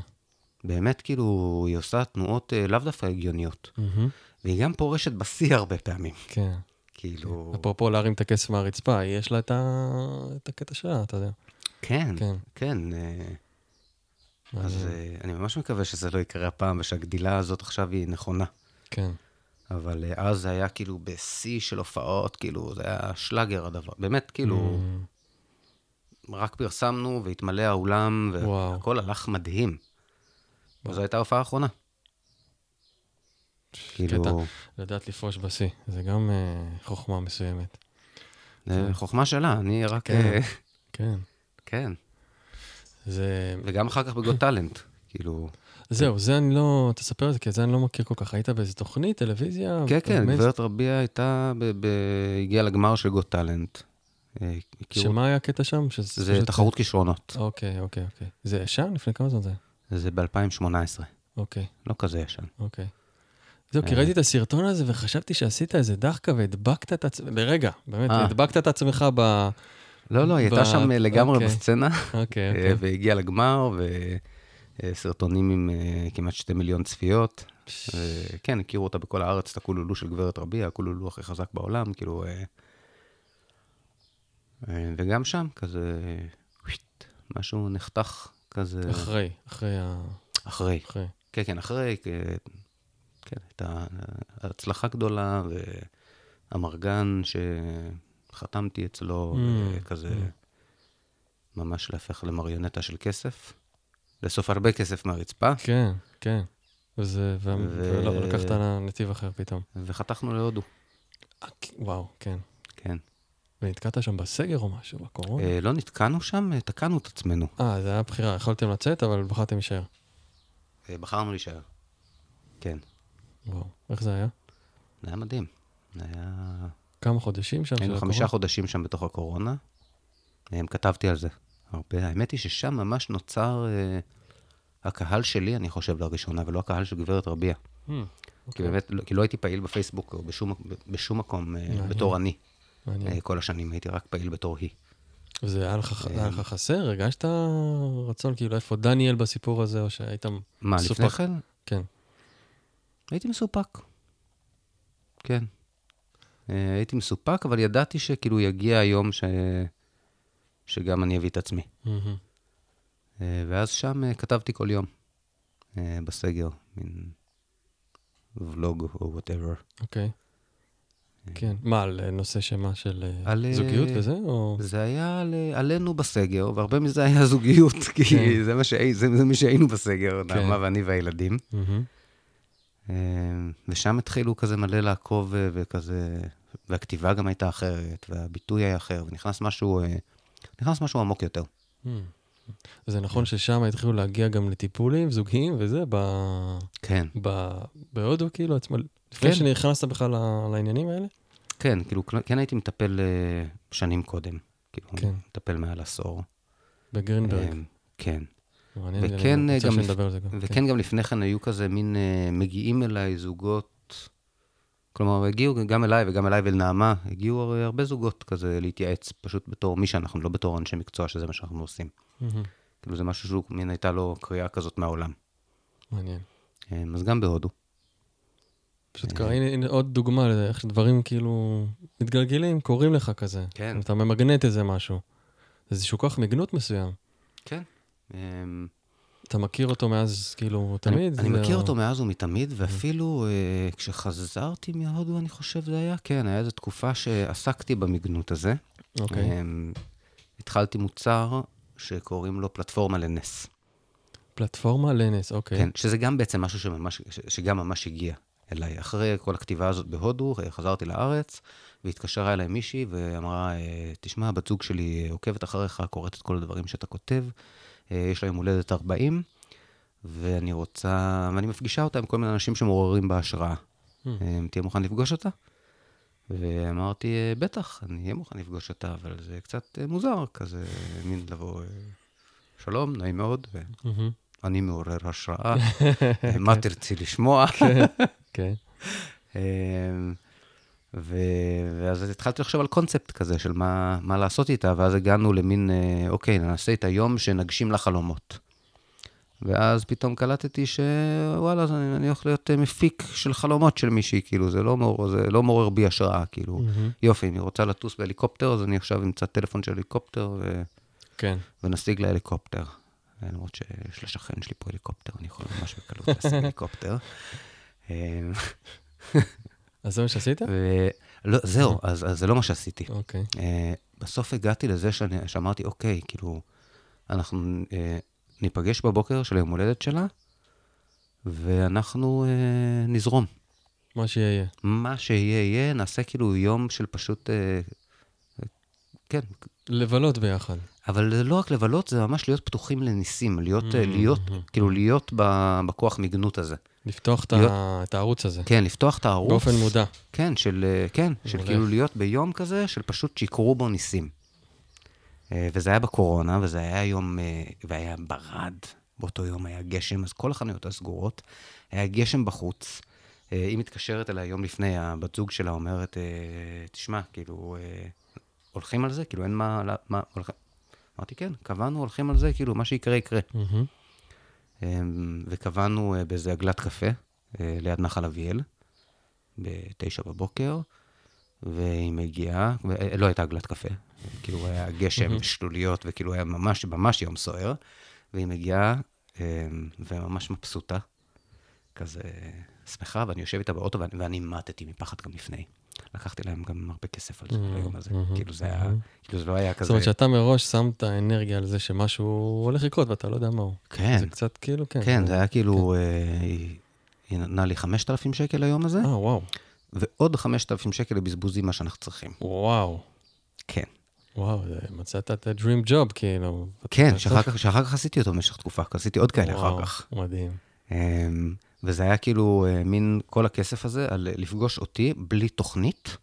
באמת, כאילו, היא עושה תנועות אה, לאו דווקא הגיוניות. מהמם. והיא גם פורשת בשיא הרבה פעמים. כן. כאילו... אפרופו להרים את הכסף מהרצפה, יש לה את, ה... את הקטע שלה, אתה יודע. כן, כן. כן. אה, אז. אה, אני ממש מקווה שזה לא יקרה הפעם, ושהגדילה הזאת עכשיו היא נכונה. כן. אבל אה, אז זה היה כאילו בשיא של הופעות, כאילו, זה היה שלאגר הדבר. באמת, כאילו, Mm, רק פרסמנו והתמלא האולם, וואו. והכל הלך מדהים. וזו הייתה ההופעה האחרונה. כאילו, לדעת לפרוש בשיא, זה גם אה, חוכמה מסוימת. זה חוכמה שלה, אני רק... כן. כן. זה... וגם אחר כך בגוד טאלנט, כאילו... זהו, זה אני לא... תספר את זה, כי את זה אני לא מכיר כל כך. היית באיזה תוכנית, טלוויזיה? כן, כן? גברת רביע הייתה, הגיעה לגמר של גוד טאלנט. אה, שמה היה הקטע שם? זה תחרות כישרונות. אוקיי, אוקיי, אוקיי. זה ישן? לפני כמה זמן זה? זה ב-2018, אוקיי, לא כזה ישן. אוקיי. זהו, כי אה. ראיתי את הסרטון הזה וחשבתי שעשית איזה דחקה והדבקת את עצמך, לרגע, באמת, אה. הדבקת את עצמך ב... לא, לא, היא הייתה שם אה, לגמרי אוקיי. בסצנה, אוקיי, אה, אוקיי. והגיעה לגמר, וסרטונים עם אה, כמעט שתי מיליון צפיות. כן, הכירו אותה בכל הארץ, את הקולולו של גברת רביע, הקולולו הכי חזק בעולם, כאילו... וגם שם, כזה, משהו נחתך כזה אחרי, אחרי ה... אחרי. אחרי. כן, כן, אחרי, כן, הייתה הצלחה גדולה, והמרגן שחתמתי אצלו, Mm, כזה, mm. ממש להפך למריונטה של כסף, לאסוף הרבה כסף מהרצפה, כן, כן. וזה, ו... ולא, לקחת נתיב אחר פתאום. וחתכנו להודו, אה, וואו, כן. כן. ונתקעת שם בסגר או משהו, בקורונה? אה, לא נתקענו שם, אה, תקענו את עצמנו. אה, זה היה בחירה, יכולתם לצאת, אבל בחרתם להישאר. אה, בחרנו להישאר. כן, וואו, איך זה היה? זה היה מדהים. זה היה... כמה חודשים שם? היינו חמישה הקורונה? חודשים שם בתוך הקורונה. אה, כתבתי על זה הרבה. האמת היא ששם ממש נוצר אה, הקהל שלי, אני חושב, לראשונה, ולא הקהל של גברת רביע. Hmm, כי אוקיי. באמת, לא- כי לא הייתי פעיל בפייסבוק או בשום, בשום מקום אה, מעניין. בתור אני מעניין. אה, כל השנים, הייתי רק פעיל בתור היא. וזה היה לך, אה, היה לך חסר? הרגשת רצון, כאילו, איפה דניאל בסיפור הזה, או שהיית... מה, מסופק. לפני כן? כן. הייתי מסופק. כן. אה, הייתי מסופק, אבל ידעתי שכאילו יגיע היום ש... שגם אני אביא את עצמי. אה, ואז שם אה, כתבתי כל יום, בסגר, מין ולוג או וואטאבר. אוקיי. כן. מה, על נושא שמה של על, זוגיות וזה, או... זה היה על, עלינו בסגר, והרבה מזה היה זוגיות, כי כן. זה, מה שהי, זה, זה מי שהיינו בסגר, כן. נעמה ואני והילדים. אה, ושם התחילו כזה מלא לעקוב וכזה, והכתיבה גם הייתה אחרת, והביטוי היה אחר, ונכנס משהו, אה, נכנס משהו עמוק יותר. מהמם. זה נכון ששם התחילו להגיע גם לטיפולים זוגיים וזה, ב... כן, ב... בהודו כאילו עצמו, לפני כן. שנכנסת בכלל לעניינים האלה? כן, כאילו, כן הייתי מטפל אה, שנים קודם. כאילו, כן. מטפל מעל עשור. בגרינברג. אה, כן. מעניין, אני וכן, רוצה גם לפ- על זה גם. וכן, לפני כן היו כזה מין, אה, מגיעים אליי זוגות, כלומר, הגיעו גם אליי וגם אליי ואל נעמה, הגיעו הרבה זוגות כזה להתייעץ, פשוט בתור מי שאנחנו, לא בתור אנשי מקצוע, שזה מה שאנחנו עושים. כאילו, זה משהו שהוא, מין הייתה לו קריאה כזאת מהעולם. מעניין. אה, אז גם בהודו. פשוט קרה, הנה, הנה עוד דוגמה לאיך שדברים כאילו מתגלגלים, קורים לך כזה. כן. אתה ממגנט איזה משהו. איזשהו כוח מגנות מסוים. כן. אתה מכיר אותו מאז, כאילו, אני, תמיד? אני מכיר אותו מאז ומתמיד, ואפילו אה, כשחזרתי מהודו, אני חושב זה היה, כן, היה איזו תקופה שעסקתי במגנות הזה. אוקיי. אה, התחלתי מוצר שקוראים לו פלטפורמה לנס. פלטפורמה לנס, אוקיי. כן, שזה גם בעצם משהו שממש, שגם ממש הגיע אליי. אחרי כל הכתיבה הזאת בהודו, אה, חזרתי לארץ, והתקשרה אליי מישהי ואמרה, אה, תשמע, בת זוג שלי עוקבת אחריך, קוראת את כל הדברים שאתה כותב, יש לה יום הולדת 40, ואני רוצה, ואני מפגישה אותה עם כל מיני אנשים שמעוררים בה השראה. Hmm. אה, תהיה מוכן לפגוש אותה? ואמרתי, אה, בטח, אני אהיה מוכן לפגוש אותה, אבל זה קצת אה, מוזר, כזה, מין לבוא, אה, שלום, נעים מאוד, ו... מהמם. אני מעורר השראה, אה, מה תרצי לשמוע? כן. ו- ואז התחלתי לחשוב על קונספט כזה של מה, מה לעשות איתה, ואז הגענו למין, אה, אוקיי, נעשה את היום שנגשים לה חלומות. ואז פתאום קלטתי שוואלה, אני, אני הולך להיות אה, מפיק של חלומות של מישהי, כאילו, זה לא, מעורר, זה לא מעורר בי השראה, כאילו, מהמם. יופי, אם היא רוצה לטוס בהליקופטר, אז אני עכשיו אמצא טלפון של הליקופטר ו... כן. ונשיג לה הליקופטר. למרות שיש לשכן שלי פה הליקופטר, אני יכול ממש בקלות להשיג הליקופטר. אז זה מה שעשית? ו- לא, זהו, אז, אז זה לא מה שעשיתי. אוקיי. אה, בסוף הגעתי לזה שאני, שאמרתי, אוקיי, כאילו, אנחנו אה, ניפגש בבוקר של היום הולדת שלה, ואנחנו אה, נזרום. מה שיהיה. מה שיהיה, יהיה, נעשה כאילו יום של פשוט... אה, כן, לבלות ביחד. אבל זה לא רק לבלות, זה ממש להיות פתוחים לניסים, להיות, Mm-hmm. להיות כאילו, להיות בכוח מגנות הזה. לפתוח להיות- את הערוץ הזה. כן, לפתוח את הערוץ. באופן מודע. כן, של, אה, כן, של. כאילו להיות ביום כזה, של פשוט שיקרו בו ניסים. אה, וזה היה בקורונה, וזה היה יום, והיה ברד. באותו יום היה גשם, אז כל החנויות היו סגורות. היה גשם בחוץ. היא מתקשרת אליי יום לפני, הבת זוג שלה אומרת, תשמע, כאילו, הולכים על זה? כאילו, אין מה... מה הולכים... אמרתי, כן, קבענו, הולכים על זה, כאילו, מה שיקרה, יקרה. אמ, וקבענו אה, באיזה עגלת קפה אה, ליד נחל אביאל, בתשע בבוקר, והיא מגיעה, אה, לא הייתה עגלת קפה, כאילו היה גשם ושלוליות, וכאילו היה ממש, ממש יום סוער, והיא מגיעה אמ, וממש מבסוטה, כזה שמחה, ואני יושב איתה באוטו, ואני, ואני מתתי מפחד גם לפני. לקחתי להם גם הרבה כסף על זה, ביום הזה. mhm, כאילו זה היה, mhm. כאילו זה לא היה כזה... זאת אומרת שאתה מראש שם את האנרגיה על זה שמשהו הולך לקרות ואתה לא יודע מה הוא. כן, זה קצת כאילו, כן. כן, זה היה כאילו, אה, היא נתנה לי 5,000 שקל ליום הזה, אה, וואו. ועוד 5,000 שקל לבזבוזים מה שאנחנו צריכים. וואו. כן. וואו, מצאת את ה-dream job, כאילו. כן, שאחר כך, שאחר כך עשיתי אותו במשך תקופה, עשיתי עוד כאלה אחר כך. מדהים. וזה היה כאילו אה, מין כל הכסף הזה על לפגוש אותי בלי תוכנית,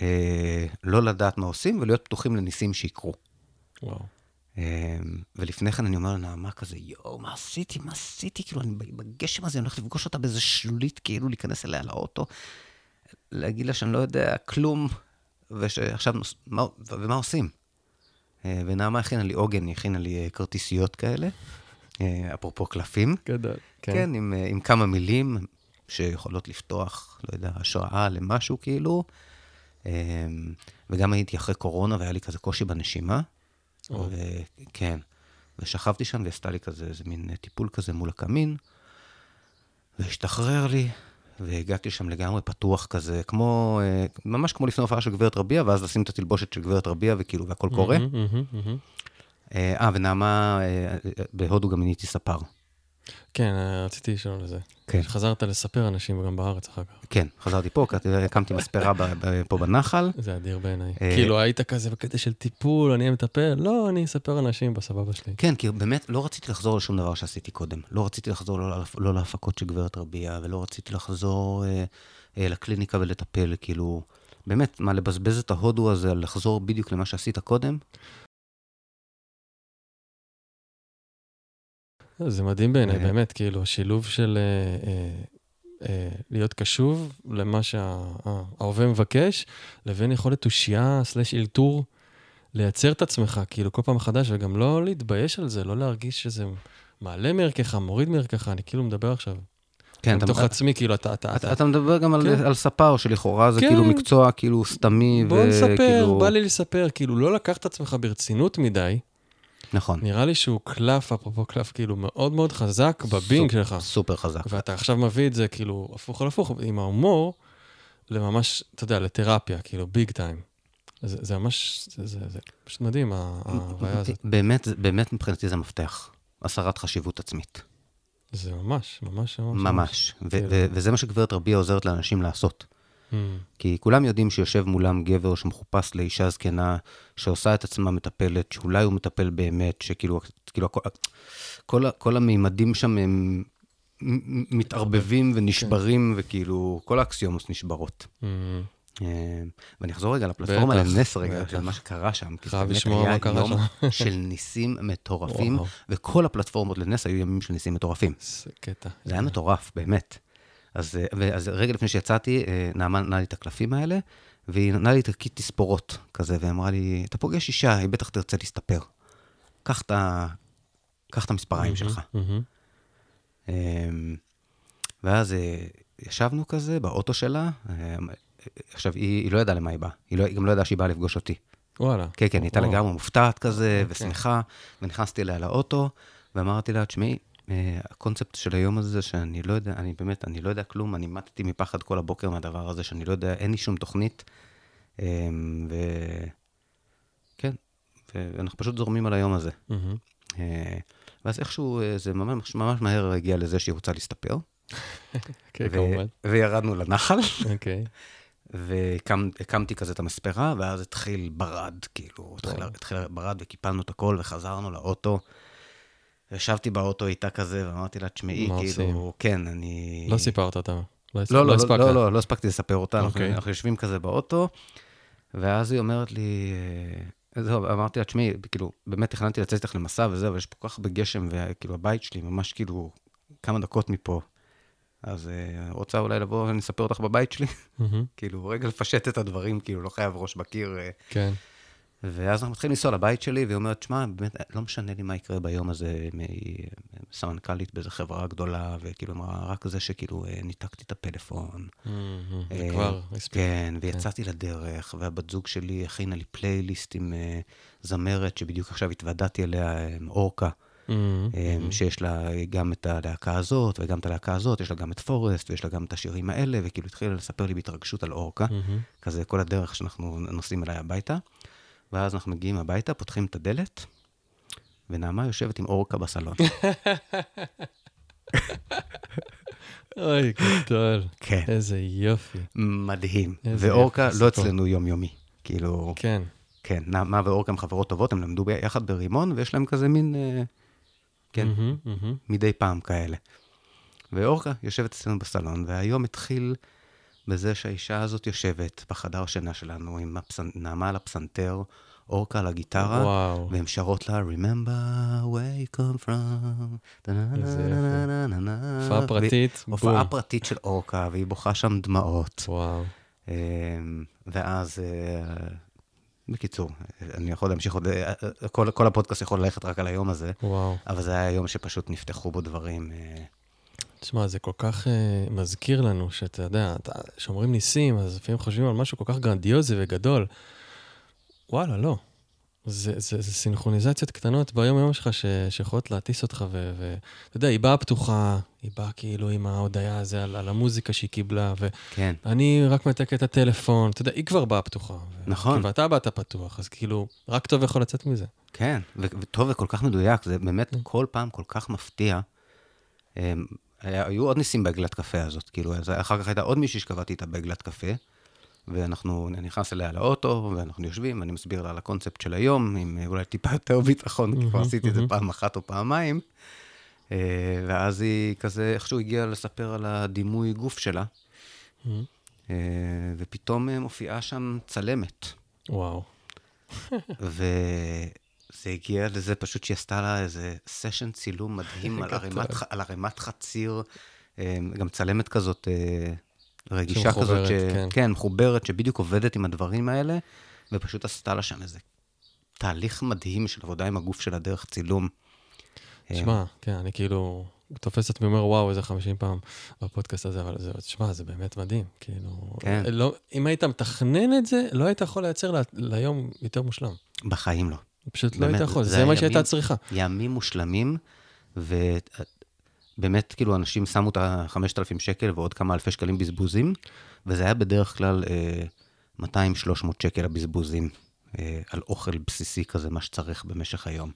אה, לא לדעת מה עושים ולהיות פתוחים לניסים שיקרו. וואו. אמ, ולפני כן אני אומר לנעמה כזה, יואו, מה עשיתי, מה עשיתי? כאילו, אני בגשם הזה, אני הולך לפגוש אותה באיזה שלולית, כאילו, להיכנס אליה לאוטו, להגיד לה שאני לא יודע כלום, ושעכשיו, מה, ומה עושים? אה, ונעמה הכינה לי עוגן, היא הכינה לי אה, כרטיסיות כאלה, אה, אפרופו קלפים. גדול. כן, עם, אה, עם כמה מילים שיכולות לפתוח, לא יודע, השראה למשהו כאילו. אמ, וגם הייתי אחרי קורונה והיה לי כזה קושי בנשימה. או. ו- כן. ושכבתי שם ועשתה לי כזה, איזה מין טיפול כזה מול הקמין, והשתחרר לי, והגעתי שם לגמרי פתוח כזה, כמו, אה, ממש כמו לפני הופעה של גברת רביע, ואז לשים את התלבושת של גברת רביע, וכאילו, והכל קורה. מהמם, מהמם, מהמם. אה, ונעמה, אה, בהודו גם נהייתי ספר. כן, אה, רציתי לשאול על זה. כן. חזרת לספר אנשים גם בארץ אחר כך. כן, חזרתי פה, הקמתי מספרה פה בנחל. זה אדיר בעיניי. אה, כאילו, היית כזה בקטע של טיפול, אני מטפל, לא, אני אספר אנשים בסבבה שלי. כן, כי באמת לא רציתי לחזור לשום דבר שעשיתי קודם. לא רציתי לחזור לא, לא להפקות של גברת רביע, ולא רציתי לחזור אה, אה, לקליניקה ולטפל, כאילו, באמת, מה, לבזבז את ההודו הזה, לחזור בדיוק למה שעשית קודם? זה מדהים בעיניי, אה. באמת, כאילו, השילוב של אה, אה, אה, להיות קשוב למה שההווה מבקש, לבין יכולת תושייה סלש אלתור, לייצר את עצמך, כאילו, כל פעם מחדש, וגם לא להתבייש על זה, לא להרגיש שזה מעלה מערכך, מוריד מערכך, אני כאילו מדבר עכשיו. כן, אתה, מתוך עצמי, כאילו, אתה... אתה, אתה, אתה מדבר גם על, כן. על ספר שלכאורה זה כן. כאילו מקצוע כאילו סתמי, בוא נספר, וכאילו... בא לי לספר, כאילו, לא לקח את עצמך ברצינות מדי, נכון. נראה לי שהוא קלף, אפרופו קלף, כאילו, מאוד מאוד חזק בבינג סופ- שלך. סופר חזק. ואתה עכשיו מביא את זה, כאילו, הפוך על הפוך, עם ההומור, לממש, אתה יודע, לתרפיה, כאילו, ביג טיים. זה, זה ממש, זה, זה, זה פשוט מדהים, ההוויה הזאת. באמת, באמת מבחינתי זה מפתח. הסרת חשיבות עצמית. זה ממש, ממש, ממש. ממש. ו- כאילו. ו- וזה מה שגברת רביע עוזרת לאנשים לעשות. Mm, כי כולם יודעים שיושב מולם גבר שמחופש לאישה זקנה, שעושה את עצמה מטפלת, שאולי הוא מטפל באמת, שכאילו, כאילו, כל, ה- כל המימדים שם הם מתערבבים ונשברים, וכאילו, כל האקסיומוס נשברות. mm. ואני אחזור רגע לפלטפורמה לנס רגע. של מה שקרה שם. כי זה חייב באמת לשמוע היה מה קרה יום שם. של ניסים מטורפים. וכל הפלטפורמות לנס היו ימים של ניסים מטורפים. זה קטע. זה היה מטורף, באמת. אז, אה, אז רגע לפני שיצאתי, אה, נעמה נתנה לי את הקלפים האלה, והיא נתנה לי את הקיט תספורות כזה, ואמרה לי, אתה פוגש אישה, היא בטח תרצה להסתפר. קח את ה- קח את המספריים שלך. מהמם. אמ, ואז אה, ישבנו כזה באוטו שלה, אמ, עכשיו, היא, היא לא ידעה למה היא באה, היא, לא, היא גם לא ידעה שהיא באה לפגוש אותי. וואלה. כן, כן, היא הייתה. לגמרי מופתעת כזה, אוקיי. ושמחה, ונכנסתי אליה לאוטו, ואמרתי לה, תשמעי, הקונספט של היום הזה, שאני לא יודע, אני באמת, אני לא יודע כלום, אני מתתי מפחד כל הבוקר מהדבר הזה, שאני לא יודע, אין לי שום תוכנית, אמ, ו... כן, ואנחנו פשוט זורמים על היום הזה. אה, ואז איכשהו אה, זה ממש, ממש מהר הגיע לזה שהיא רוצה להסתפר. כן, ו- כמובן. וירדנו לנחל, אוקיי. והקמתי כזה את המספרה, ואז התחיל ברד, כאילו, התחיל. התחיל ברד וקיפלנו את הכל, וחזרנו לאוטו. ישבתי באוטו איתה כזה, ואמרתי לה, תשמעי, כאילו? כן, אני... לא סיפרת אותה. לא הס- לא, לא, הספקת. לא, לא, לא הספקתי לספר אותה, אנחנו, אוקיי. אנחנו יושבים כזה באוטו, ואז היא אומרת לי, אה, זהו, אמרתי לה, תשמעי, כאילו, באמת תכננתי לצאת איתך למסע וזה, אבל יש פה כל כך הרבה גשם, וכאילו, הבית שלי ממש כאילו כמה דקות מפה. אז אה, רוצה אולי לבוא ואני אספר אותך בבית שלי? כאילו, רגע לפשט את הדברים, כאילו, לא חייב ראש בקיר. אה. כן. ואז אנחנו מתחילים לנסוע לבית שלי, והיא אומרת, שמע, באמת, לא משנה לי מה יקרה ביום הזה, היא סמנכ"לית באיזו חברה גדולה, וכאילו, אמרה, רק זה שכאילו, אה, ניתקתי את הפלאפון. זה אה, כבר הספיק. כן, ויצאתי לדרך, והבת זוג שלי הכינה לי פלייליסט עם אה, זמרת שבדיוק עכשיו התוודעתי אליה, אורקה. אה, מהמם. שיש לה גם את הלהקה הזאת, וגם את הלהקה הזאת, יש לה גם את פורסט, ויש לה גם את השירים האלה, וכאילו התחילה לספר לי בהתרגשות על אורקה. כזה כל הדרך שאנחנו נוסעים אליי הביתה. ואז אנחנו מגיעים הביתה, פותחים את הדלת, ונעמה יושבת עם אורקה בסלון. אוי, גדול. כן. איזה יופי. מדהים. ואורקה לא. אצלנו יומיומי. כאילו, כן. כן, נעמה ואורקה הם חברות טובות, הם למדו ביחד ברימון, ויש להם כזה מין, אה, כן. מדי פעם כאלה. ואורקה יושבת אצלנו בסלון, והיום התחיל בזה שהאישה הזאת יושבת בחדר שינה שלנו, עם הפסנ... נעמה על הפסנתר, אורקה על הגיטרה, וואו. והן שרות לה, Remember where you come from. הופעה פרטית, הופעה. פרטית של אורקה, והיא בוכה שם דמעות. וואו. אמ, ואז, אה, בקיצור, אני יכול להמשיך עוד, אה, אה, כל, כל הפודקאסט יכול ללכת רק על היום הזה, וואו. אבל זה היה יום שפשוט נפתחו בו דברים. תשמע, זה כל כך uh, מזכיר לנו שאתה יודע, כשאומרים ניסים, אז לפעמים חושבים על משהו כל כך גרנדיוזי וגדול. וואלה, לא. זה, זה, זה סינכרוניזציות קטנות ביום-יום שלך ש, שיכולות להטיס אותך, ואתה יודע, היא באה פתוחה, היא באה כאילו עם ההודיה הזו על, על המוזיקה שהיא קיבלה, כן. ואני רק מתק את הטלפון, אתה יודע, היא כבר באה פתוחה. נכון. ואתה באת פתוח, אז כאילו, רק טוב יכול לצאת מזה. כן, ו- וטוב וכל כך מדויק, זה באמת Mm. כל פעם כל כך מפתיע. היה- היו עוד ניסים בעגלת קפה הזאת, כאילו, אז אחר כך הייתה עוד מישהי שקבעתי איתה בעגלת קפה, ואנחנו, אני נכנס אליה לאוטו, ואנחנו יושבים, ואני מסביר לה על הקונספט של היום, עם אה, אולי טיפה יותר ביטחון, כי כבר עשיתי את זה. פעם אחת או פעמיים. אה, ואז היא כזה, איכשהו הגיעה לספר על הדימוי גוף שלה, אה, ופתאום מופיעה שם צלמת. וואו. וזה הגיע לזה פשוט שהיא עשתה לה איזה סשן צילום מדהים על. ערימת, על ערימת חציר, אה, גם צלמת כזאת אה, רגישה כזאת, ש... כן. כן, מחוברת, שבדיוק עובדת עם הדברים האלה, ופשוט עשתה לה שם איזה תהליך מדהים של עבודה עם הגוף שלה דרך צילום. אה, תשמע, כן, אני כאילו תופס את עצמי אומר, וואו, איזה 50 פעם בפודקאסט הזה, אבל זה, תשמע, זה באמת מדהים. כאילו, כן. לא, אם היית מתכנן את זה, לא היית יכול לייצר ל, ליום יותר מושלם. בחיים לא. פשוט לא באמת, היית יכול, זה זה, מה שהייתה צריכה. ימים מושלמים, ובאמת, כאילו, אנשים שמו את ה-5,000 שקל ועוד כמה אלפי שקלים בזבוזים, וזה היה בדרך כלל אה, 200-300 שקל הבזבוזים אה, על אוכל בסיסי כזה, מה שצריך במשך היום.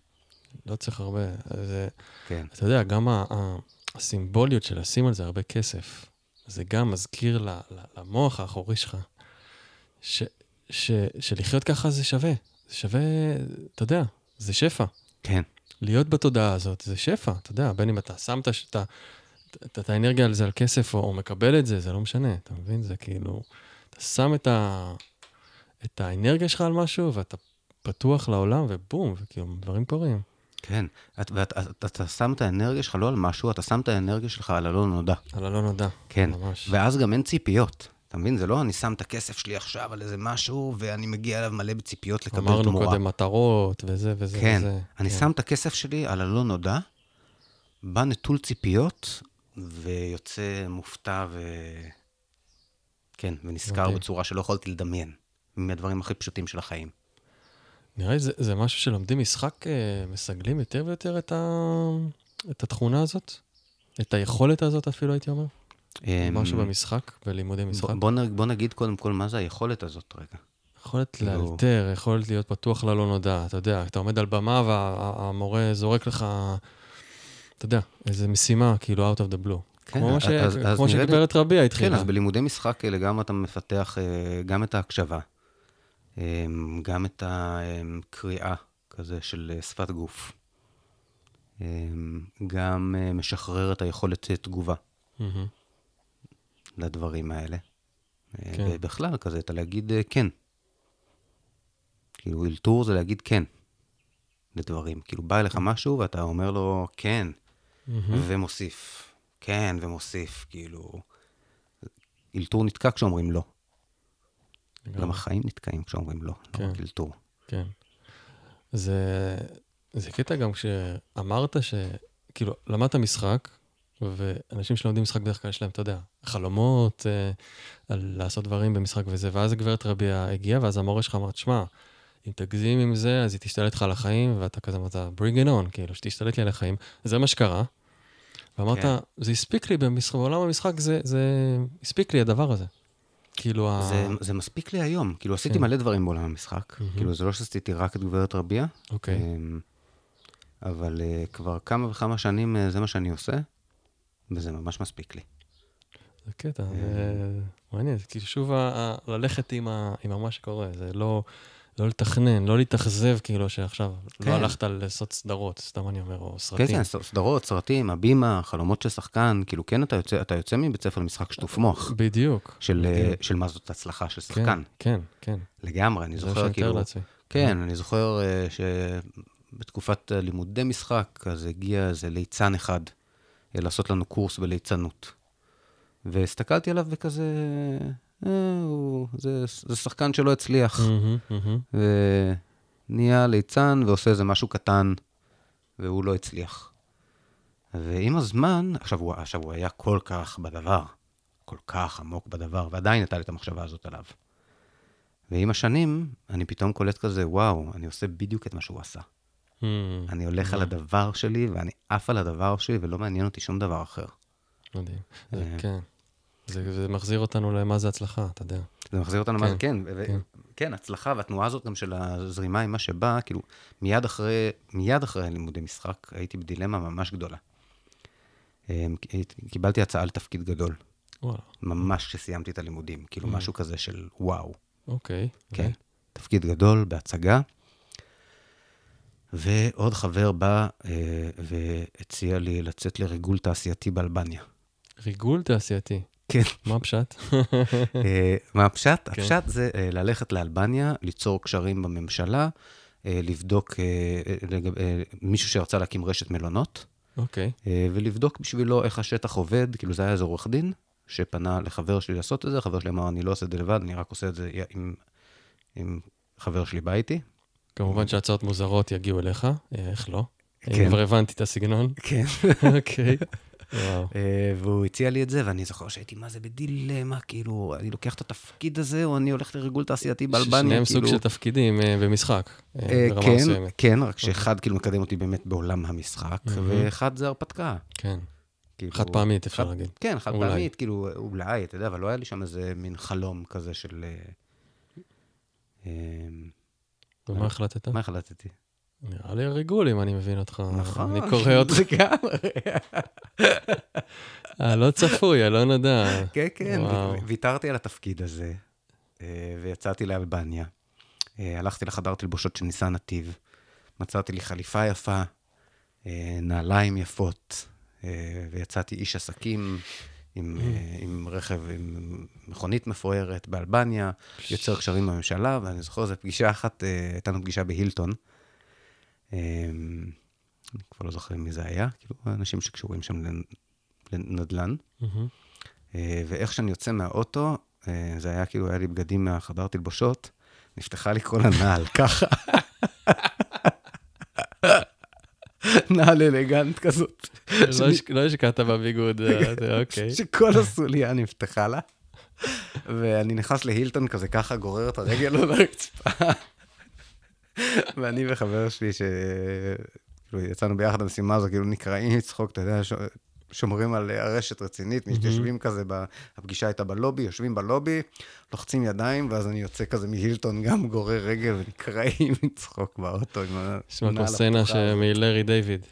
לא צריך הרבה. זה, כן. אתה יודע, גם ה, ה, הסימבוליות של לשים על זה הרבה כסף, זה גם מזכיר ל, ל, למוח האחורי שלך, ש, ש, שלחיות ככה זה שווה. זה שווה, אתה יודע, זה שפע. כן, להיות בתודעה הזאת זה שפע, אתה יודע, בין אם אתה שם את, את, את, את האנרגיה על זה על כסף או, או מקבל את זה, זה לא משנה, אתה מבין? זה כאילו, אתה שם את, ה, את האנרגיה שלך על משהו ואתה פתוח לעולם ובום, וכאילו, דברים קורים. כן. את- ואתה אתה, אתה שם את האנרגיה שלך לא על משהו, אתה שם את האנרגיה שלך על הלא נודע. על הלא נודע. כן. ממש. ואז גם אין ציפיות. אתה מבין? זה לא אני שם את הכסף שלי עכשיו על איזה משהו, ואני מגיע אליו מלא בציפיות לקבל תמורה. אמרנו קודם מטרות וזה וזה כן, וזה. אני כן. שם את הכסף שלי על הלא נודע, בא נטול ציפיות, ויוצא מופתע ו... כן, ונזכר מדהים. בצורה שלא יכולתי לדמיין, מהדברים הכי פשוטים של החיים. נראה לי זה, זה משהו שלומדים משחק, אה, מסגלים יותר ויותר את, ה, את התכונה הזאת, את היכולת הזאת אפילו, הייתי אומר. משהו אמ, במשחק, בלימודי משחק. בוא, בוא, נגיד קודם כל מה זה היכולת הזאת רגע. יכולת כאילו- לאלתר, יכולת להיות פתוח ללא נודע. אתה יודע, אתה עומד על במה והמורה זורק לך, אתה יודע, איזו משימה, כאילו, out of the blue. כן, כמו, ש... אז- כמו שגברת רביע כן, התחילה. אז בלימודי משחק האלה גם אתה מפתח אה, גם את ההקשבה, אה, גם את הקריאה כזה של אה, שפת גוף, אה, גם אה, משחרר את היכולת אה, תגובה מהמם. לדברים האלה. אה, כן. ובכלל, כזה, אתה להגיד אה, כן. כאילו, אלתור זה להגיד כן לדברים. כאילו, בא אליך משהו ואתה אומר לו כן, מהמם. ומוסיף. כן, ומוסיף, כאילו... אלתור נתקע כשאומרים לא. גם. החיים נתקעים כשאומרים לא, כן. לא רק אלתור. כן. זה, זה קטע גם כשאמרת ש... כאילו, למדת משחק, ואנשים שלומדים משחק בדרך כלל יש להם, אתה יודע, חלומות אה, על לעשות דברים במשחק וזה, ואז הגברת רביע הגיעה, ואז המורה שלך אמר, תשמע, אם תגזים עם זה, אז היא תשתלט לך על החיים, ואתה כזה אמרת, bring it on, כאילו, שתשתלט לי על החיים. זה מה שקרה. ואמרת, כן. זה הספיק לי במשחק, בעולם המשחק, זה, זה הספיק לי הדבר הזה. כאילו, ה... זה, זה מספיק לי היום. כאילו, עשיתי כן. מלא דברים בעולם המשחק. מהמם. כאילו, זה לא שעשיתי רק את גברת רביע, אוקיי. אמ, אבל אה, כבר כמה וכמה שנים אה, זה מה שאני עושה, וזה ממש מספיק לי. זה קטע. זה מעניין, זה כאילו שוב ללכת עם ה- עם מה שקורה, זה לא לא לתכנן, לא להתאכזב כאילו שעכשיו כן. לא הלכת לעשות סדרות, סתם אני אומר, או כן, סרטים. כן, ס- סדרות, סרטים, הבימה, חלומות של שחקן, כאילו, כן, אתה יוצא, אתה יוצא מבית ספר למשחק שטוף מוח, בדיוק. של, אה, בדיוק. של מה זאת הצלחה של כן, שחקן. כן, כן. לגמרי, אני זה מה זוכר, שאני מתאר כאילו, לעצמי. כן, אני זוכר אה, שבתקופת לימודי משחק, אז הגיע איזה ליצן אחד לעשות לנו קורס בליצנות. והסתכלתי עליו וכזה, אה, הוא, זה, זה שחקן שלא הצליח. מהמם, מהמם. ונהיה ליצן ועושה איזה משהו קטן, והוא לא הצליח. ועם הזמן, עכשיו הוא, עכשיו הוא היה כל כך בדבר, כל כך עמוק בדבר, ועדיין הייתה לי את המחשבה הזאת עליו. ועם השנים, אני פתאום קולט כזה, וואו, אני עושה בדיוק את מה שהוא עשה. Mm, אני הולך על מדהים. הדבר שלי, ואני עף על הדבר שלי, ולא מעניין אותי שום דבר אחר. מדהים. זה, אה. כן. זה, זה מחזיר אותנו למה זה הצלחה, אתה יודע. זה מחזיר אותנו, מה כן, זה, כן, ו- כן. כן, הצלחה, והתנועה הזאת גם של הזרימה עם מה שבא, כאילו, מיד אחרי, מיד אחרי לימודי משחק, הייתי בדילמה ממש גדולה. אמ, קיבלתי הצעה לתפקיד גדול, וואלה, ממש כשסיימתי את הלימודים, כאילו Mm. משהו כזה של וואו. אוקיי. כן, תפקיד גדול בהצגה. ועוד חבר בא אה, והציע לי לצאת לריגול תעשייתי באלבניה. ריגול תעשייתי. כן. מה הפשט? אה, מה הפשט? כן. הפשט זה אה, ללכת לאלבניה, ליצור קשרים בממשלה, אה, לבדוק אה, אה, לגב- אה, מישהו שרצה להקים רשת מלונות, אוקיי. אה, ולבדוק בשבילו איך השטח עובד, כאילו זה היה איזה עורך דין, שפנה לחבר שלי לעשות את זה, חבר שלי אמר, אני לא עושה את זה לבד, אני רק עושה את זה עם, עם חבר שלי בא איתי. כמובן שהצעות מוזרות יגיעו אליך, אה, איך לא? כן. כן. כבר הבנתי את הסגנון. כן. אוקיי. וואו. אה, והוא הציע לי את זה, ואני זוכר שהייתי, מה זה בדילמה, כאילו, אני לוקח את התפקיד הזה, או אני הולך לריגול תעשייתי באלבניה, שניהם כאילו... סוג של תפקידים אה, במשחק, אה, אה, ברמה כן, מסוימת. כן, רק שאחד כאילו מקדם אותי באמת בעולם המשחק. ואחד זה הרפתקה. כן. כאילו, חד פעמית, אפשר חד- להגיד. כן, חד אולי. פעמית, כאילו, אולי, אתה יודע, אבל לא היה לי שם איזה מין חלום כזה של... אה, אה, ומה החלטת? מה החלטתי? נראה לי הריגול, אם אני מבין אותך. נכון. אני קורא אותך. לגמרי. הלא צפוי, הלא נודע. כן, כן. ויתרתי על התפקיד הזה, אה, ויצאתי לאלבניה. אה, הלכתי לחדר תלבושות של ניסן נתיב, מצאתי לי חליפה יפה, אה, נעליים יפות, אה, ויצאתי איש עסקים עם, אה, עם רכב, עם מכונית מפוארת באלבניה, יוצר קשרים בממשלה, ואני זוכר איזו פגישה אחת, אה, הייתה לנו פגישה בהילטון. אה, אני כבר לא זוכר מי זה היה, כאילו, אנשים שקשורים שם לנ- לנדל"ן. אה, ואיך שאני יוצא מהאוטו, זה היה כאילו, היה לי בגדים מהחדר תלבושות, נפתחה לי כל הנעל, ככה. נעל אלגנט כזאת. לא לא השקעת בביגוד, אה, אוקיי. שכל הסוליה נפתחה לה. ואני נכנס להילטון כזה ככה, גורר את הרגל על הרצפה. ואני וחבר שלי, שכאילו יצאנו ביחד למשימה הזו, כאילו נקרעים מצחוק, אתה יודע, שומרים על הרשת רצינית, מהמם. יושבים כזה, הפגישה הייתה בלובי, יושבים בלובי, לוחצים ידיים, ואז אני יוצא כזה מהילטון, גם גורר רגל ונקרעים מצחוק באוטו נשמע כמו סצנה הזאת. שמלארי דיוויד.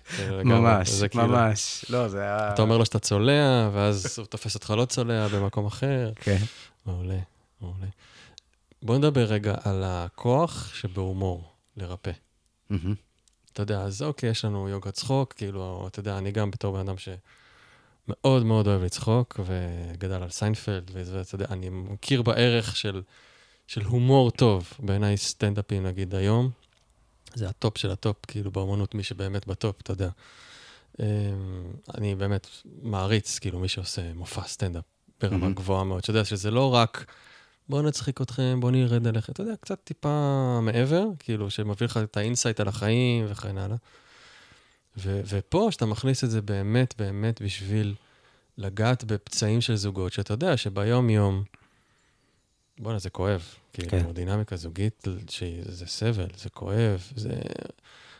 ממש, כאילו- ממש. לא, זה היה... אתה אומר לו שאתה צולע, ואז הוא תופס אותך לא צולע במקום אחר. כן. מעולה, מעולה. בוא נדבר רגע על הכוח שבהומור, לרפא. אתה יודע, אז אוקיי, יש לנו יוגה צחוק, כאילו, אתה יודע, אני גם בתור בן אדם שמאוד מאוד אוהב לצחוק, וגדל על סיינפלד, ואתה יודע, אני מכיר בערך של, של הומור טוב. בעיניי סטנדאפים, נגיד, היום, זה הטופ של הטופ, כאילו, באמנות, מי שבאמת בטופ, אתה יודע. אמ, אני באמת מעריץ, כאילו, מי שעושה מופע סטנדאפ ברמה מהמם. גבוהה מאוד, שאתה יודע שזה לא רק... בואו נצחיק אתכם, בואו נרד עליכם, אתה יודע, קצת טיפה מעבר, כאילו, שמביא לך את ה-insight על החיים וכן הלאה. ו- ופה, שאתה מכניס את זה באמת, באמת בשביל לגעת בפצעים של זוגות, שאתה יודע שביום-יום, בואנה, זה כואב. כאילו, כן. דינמיקה זוגית, שזה סבל, זה כואב, זה...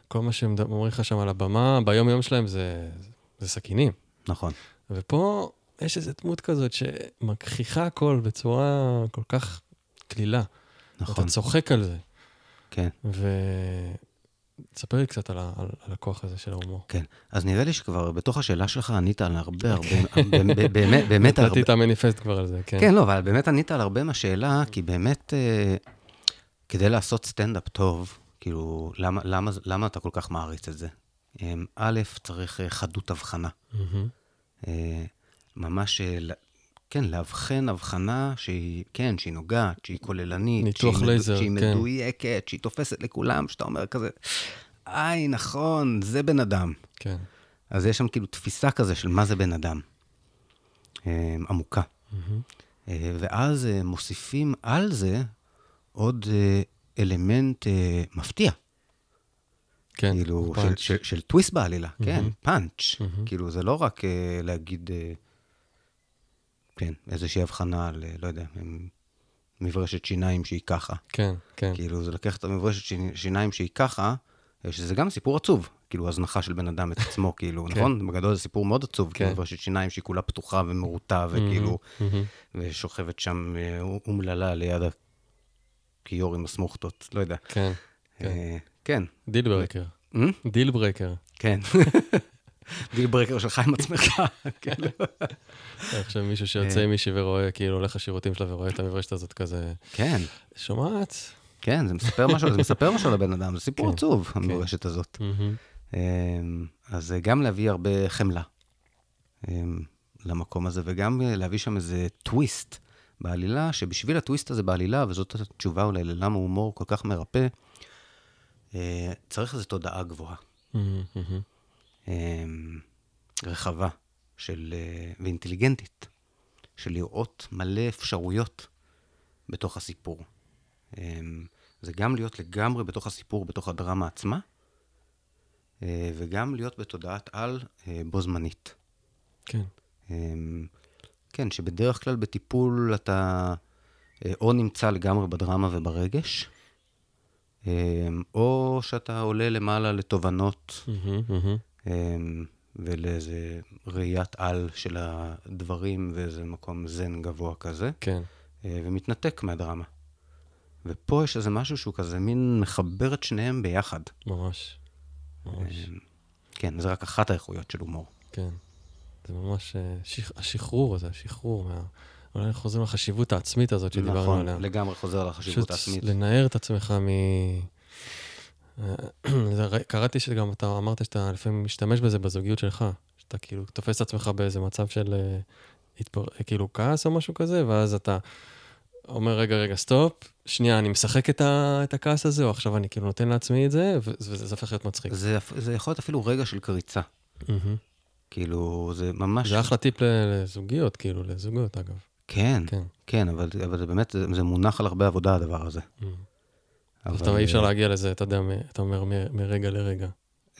כל מה שהם אומרים לך שם על הבמה, ביום-יום שלהם זה, זה סכינים. נכון. ופה יש איזו דמות כזאת שמגחיכה הכל בצורה כל כך קלילה. נכון. אתה צוחק על זה. כן. ותספר לי קצת על, ה- על, על הכוח הזה של ההומור. כן. אז נראה לי שכבר בתוך השאלה שלך ענית על הרבה, הרבה, באמת, באמת, על הרבה... נתתי את המניפסט כבר על זה, כן. כן, לא, אבל באמת ענית על הרבה מהשאלה, כי באמת, אה, כדי לעשות סטנדאפ טוב, כאילו, למה, למה, למה אתה כל כך מעריץ את זה? אה, א', צריך אה, חדות הבחנה. אה, ממש, כן, לאבחן הבחנה שהיא, כן, שהיא נוגעת, שהיא כוללנית. ניתוח שהיא לייזר, שהיא כן. מדויקת, שהיא תופסת לכולם, שאתה אומר כזה, איי, נכון, זה בן אדם. כן. אז יש שם כאילו תפיסה כזה של מה זה בן אדם. אה, עמוקה. אה, ואז אה, מוסיפים על זה עוד אה, אלמנט מפתיע. כן, כאילו, של. של, של טוויסט בעלילה, כן, מהמם. פאנץ'. מהמם. כאילו, זה לא רק אה, להגיד, כן, איזושהי הבחנה על, לא יודע, הם מברשת שיניים שהיא ככה. כן, כן. כאילו, זה לקחת את המברשת שיני- שיניים שהיא ככה, אה, שזה גם סיפור עצוב, כאילו, הזנחה של בן אדם את עצמו, כאילו, כן. נכון? בגדול זה סיפור מאוד עצוב, כן. כאילו, מברשת שיניים שהיא כולה פתוחה ומרוטה, וכאילו, מהמם. ושוכבת שם אה, אומללה ליד הכיור עם הסמרטוטות, לא יודע. כן. כן. אה, כן. deal breaker. deal breaker. כן. deal breaker שלך עם עצמך, כאילו. עכשיו מישהו שיוצא עם מישהי ורואה, כאילו הולך לשירותים שלה ורואה את המברשת הזאת כזה, כן, שומעת? כן, זה מספר משהו, זה מספר משהו לבן אדם, זה סיפור כן, עצוב, כן. המורשת הזאת. אמ, אז גם להביא הרבה חמלה אמ, למקום הזה, וגם אה, להביא שם איזה טוויסט בעלילה, שבשביל הטוויסט הזה בעלילה, וזאת התשובה אולי ללמה הומור כל כך מרפא, אה, צריך איזו תודעה גבוהה. אמ, רחבה של, אה, ואינטליגנטית, של לראות מלא אפשרויות בתוך הסיפור. אמ, זה גם להיות לגמרי בתוך הסיפור, בתוך הדרמה עצמה, אה, וגם להיות בתודעת על אה, בו זמנית. כן. אמ, כן, שבדרך כלל בטיפול אתה או נמצא לגמרי בדרמה וברגש, אמ, או שאתה עולה למעלה לתובנות מהמם, מהמם. אמ, ולאיזה ראיית על של הדברים ואיזה מקום זן גבוה כזה, כן. אה, ומתנתק מהדרמה. ופה יש איזה משהו שהוא כזה מין מחבר את שניהם ביחד. ממש. ממש. אמ, כן, זה רק אחת האיכויות של הומור. כן. זה ממש, אה, שח- השחרור הזה, השחרור מה... אולי חוזרים לחשיבות העצמית הזאת שדיברנו נכון, עליה. לגמרי חוזר לחשיבות פשוט העצמית. לנער את עצמך מ... אה, קראתי שגם אתה אמרת שאתה לפעמים משתמש בזה בזוגיות שלך, שאתה כאילו תופס את עצמך באיזה מצב של אה, התפר... כאילו כעס או משהו כזה, ואז אתה אומר, רגע, רגע, סטופ, שנייה, אני משחק את, ה... את הכעס הזה, או עכשיו אני כאילו נותן לעצמי את זה, וזה זה הופך להיות מצחיק. זה, זה יכול להיות אפילו רגע של קריצה. מהמם. כאילו, זה ממש... זה אחלה טיפ לזוגיות, כאילו, לזוגות, אגב. כן, כן. כן, אבל, אבל זה באמת, זה, זה מונח על הרבה עבודה, הדבר הזה. מהמם. אבל, אתה אי אפשר אה, להגיע לזה, אתה יודע, אתה אומר מרגע לרגע.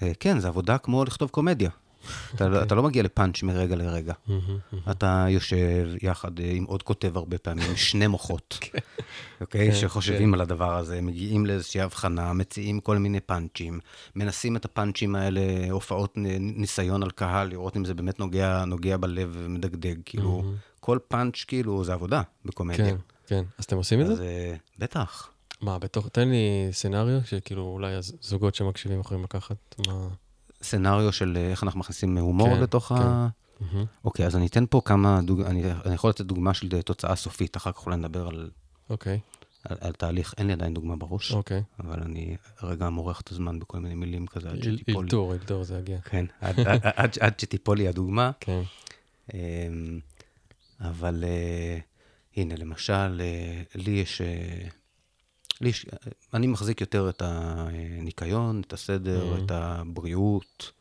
אה, כן, זה עבודה כמו לכתוב קומדיה. אתה, לא- אוקיי. אתה לא מגיע לפאנץ' מרגע לרגע. אתה יושב יחד אה, עם עוד כותב הרבה פעמים, שני מוחות, אוקיי? כן, שחושבים על הדבר הזה, מגיעים לאיזושהי הבחנה, מציעים כל מיני פאנצ'ים, מנסים את הפאנצ'ים האלה, הופעות ניסיון על קהל, לראות אם זה באמת נוגע, נוגע בלב ומדגדג. כאילו. כל פאנץ' כאילו זה עבודה בקומדיה. כן, כן. אז אתם עושים את זה? בטח. מה, בתוך, תן לי סצנריו, שכאילו אולי הזוגות שמקשיבים יכולים לקחת, מה... סצנריו של אה, איך אנחנו מכניסים הומור כן, לתוך כן. ה... מהמם. אוקיי, אז אני אתן פה כמה דוג... אני, אני יכול לתת דוגמה של תוצאה סופית, אחר כך אולי נדבר על, אוקיי, על, על תהליך. אין לי עדיין דוגמה בראש, אוקיי. אבל אני רגע מורח את הזמן בכל מיני מילים כזה, עד שתיפול. אילתור, אילתור, זה יגיע. כן, עד, עד, עד, עד שתיפול לי הדוגמה. כן. אמ, אבל אה, הנה, למשל, אה, לי יש... לי. אני מחזיק יותר את הניקיון, את הסדר, Mhm. את הבריאות,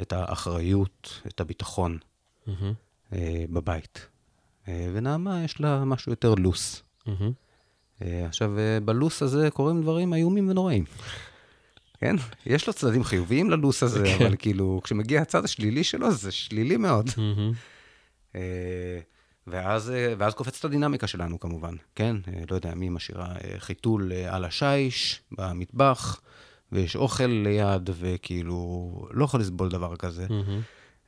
את האחריות, את הביטחון מהמם, אה, בבית. אה, ונעמה, יש לה משהו יותר לוס. מהמם. אה, עכשיו, אה, בלוס הזה קורים דברים איומים ונוראים. כן? יש לו צדדים חיוביים ללוס הזה, כן. אבל כאילו, כשמגיע הצד השלילי שלו, זה שלילי מאוד. מהמם. ואז, אה, ואז קופצת הדינמיקה שלנו כמובן, כן? אה, לא יודע, מי משאירה אה, חיתול על השיש במטבח, ויש אוכל ליד, וכאילו, לא יכול לסבול דבר כזה.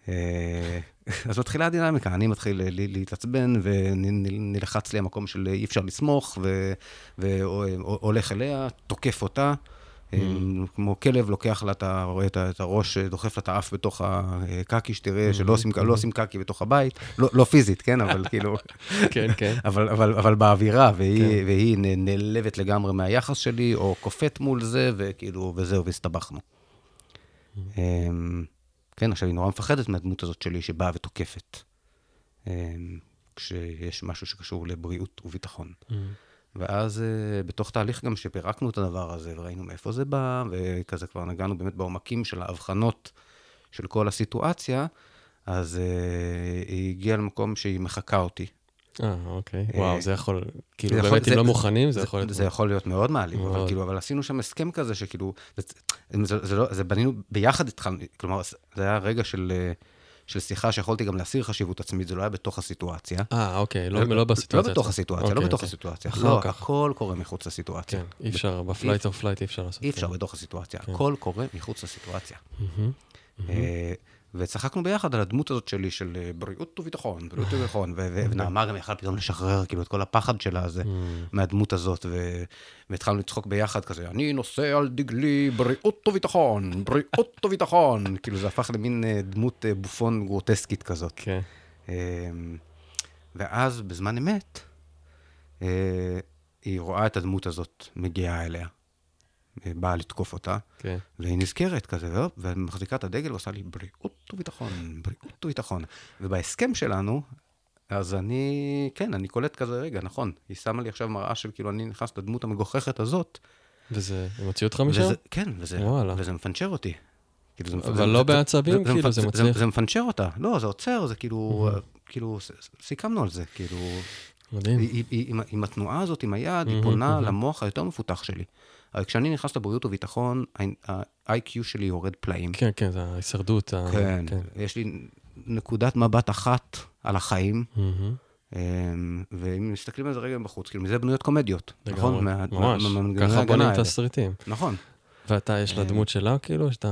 אה, אז מתחילה הדינמיקה, אני מתחיל להתעצבן, ונלחץ לי המקום של אי אפשר לסמוך, והולך אליה, תוקף אותה. אה, כמו כלב, לוקח לה, אתה רואה את הראש, אה, דוחף לה את האף בתוך הקקי, שתראה שלא עושים, לא עושים קקי בתוך הבית. לא, לא פיזית, כן? אבל כאילו, כן, כן. אבל, אבל, אבל באווירה, והיא, כן. נעלבת לגמרי מהיחס שלי, או קופאת מול זה, וכאילו, וזהו, והסתבכנו. אמ, כן, עכשיו היא נורא מפחדת מהדמות הזאת שלי, שבאה ותוקפת. אמ, כשיש משהו שקשור לבריאות וביטחון. ואז uh, בתוך תהליך גם שפירקנו את הדבר הזה, וראינו מאיפה זה בא, וכזה כבר נגענו באמת בעומקים של ההבחנות של כל הסיטואציה, אז אה, היא הגיעה למקום שהיא מחקה אותי. אה, אוקיי. אה, וואו, זה יכול, כאילו, זה יכול- באמת, אם זה- לא מוכנים, זה זה, יכול להיות... זה יכול להיות מאוד מעליב, אבל. כאילו, אבל עשינו שם הסכם כזה שכאילו, זה, זה, זה, לא, זה בנינו, ביחד התחלנו, כלומר, זה היה רגע של, אה, של שיחה שיכולתי גם להסיר חשיבות עצמית, זה לא היה בתוך הסיטואציה. אה, אוקיי, לא, לא בסיטואציה. לא בתוך הסיטואציה, לא אוקיי, בתוך אוקיי. הסיטואציה. אחר לא, כך. הכל קורה מחוץ לסיטואציה. כן, אי אפשר, ב-fight or flight אי אפשר לעשות. אי. אפשר בתוך הסיטואציה, כן. הכל קורה מחוץ לסיטואציה. וצחקנו ביחד על הדמות הזאת שלי, של אה, בריאות וביטחון, בריאות וביטחון, ו- ונעמה גם יכלה פתאום לשחרר כאילו את כל הפחד שלה הזה, מהדמות הזאת, והתחלנו לצחוק ביחד כזה, אני נושא על דגלי בריאות וביטחון, בריאות וביטחון, כאילו זה הפך למין אה, דמות אה, בופון גרוטסקית כזאת. כן. ואז בזמן אמת, היא רואה את הדמות הזאת מגיעה אליה, באה לתקוף אותה, כן. והיא נזכרת כזה, ומחזיקה את הדגל ועושה לי בריאות וביטחון, בריאות וביטחון. ובהסכם שלנו, אז אני, כן, אני קולט כזה, רגע, נכון, היא שמה לי עכשיו מראה של כאילו, אני נכנס לדמות המגוחכת הזאת. וזה, הם הוציאו אותך משם? וזה, כן, וזה, וואלה. וזה מפנצ'ר אותי. כאילו, זה, מפ- אבל זה- לא זה- בעצבים, כאילו, מפ- זה מצליח. זה מפנצ'ר אותה. לא, זה עוצר, זה כאילו, כאילו, ס- ס- סיכמנו על זה, כאילו, מדהים. היא- היא- היא- עם- עם התנועה הזאת, עם היד, היא מהמם, פונה מהמם. למוח היותר מפותח שלי. אבל כשאני נכנס לבריאות וביטחון, ה-IQ שלי יורד פלאים. כן, כן, זה ההישרדות. ה- כן, יש לי נקודת מבט אחת על החיים. אמ, ואם מסתכלים על זה רגע בחוץ, כאילו מזה בנויות קומדיות, לגמרי, נכון? ממש. מה- ככה בונים את האלה. הסרטים. נכון, ואתה, יש לה אה, דמות שלה, כאילו, שאתה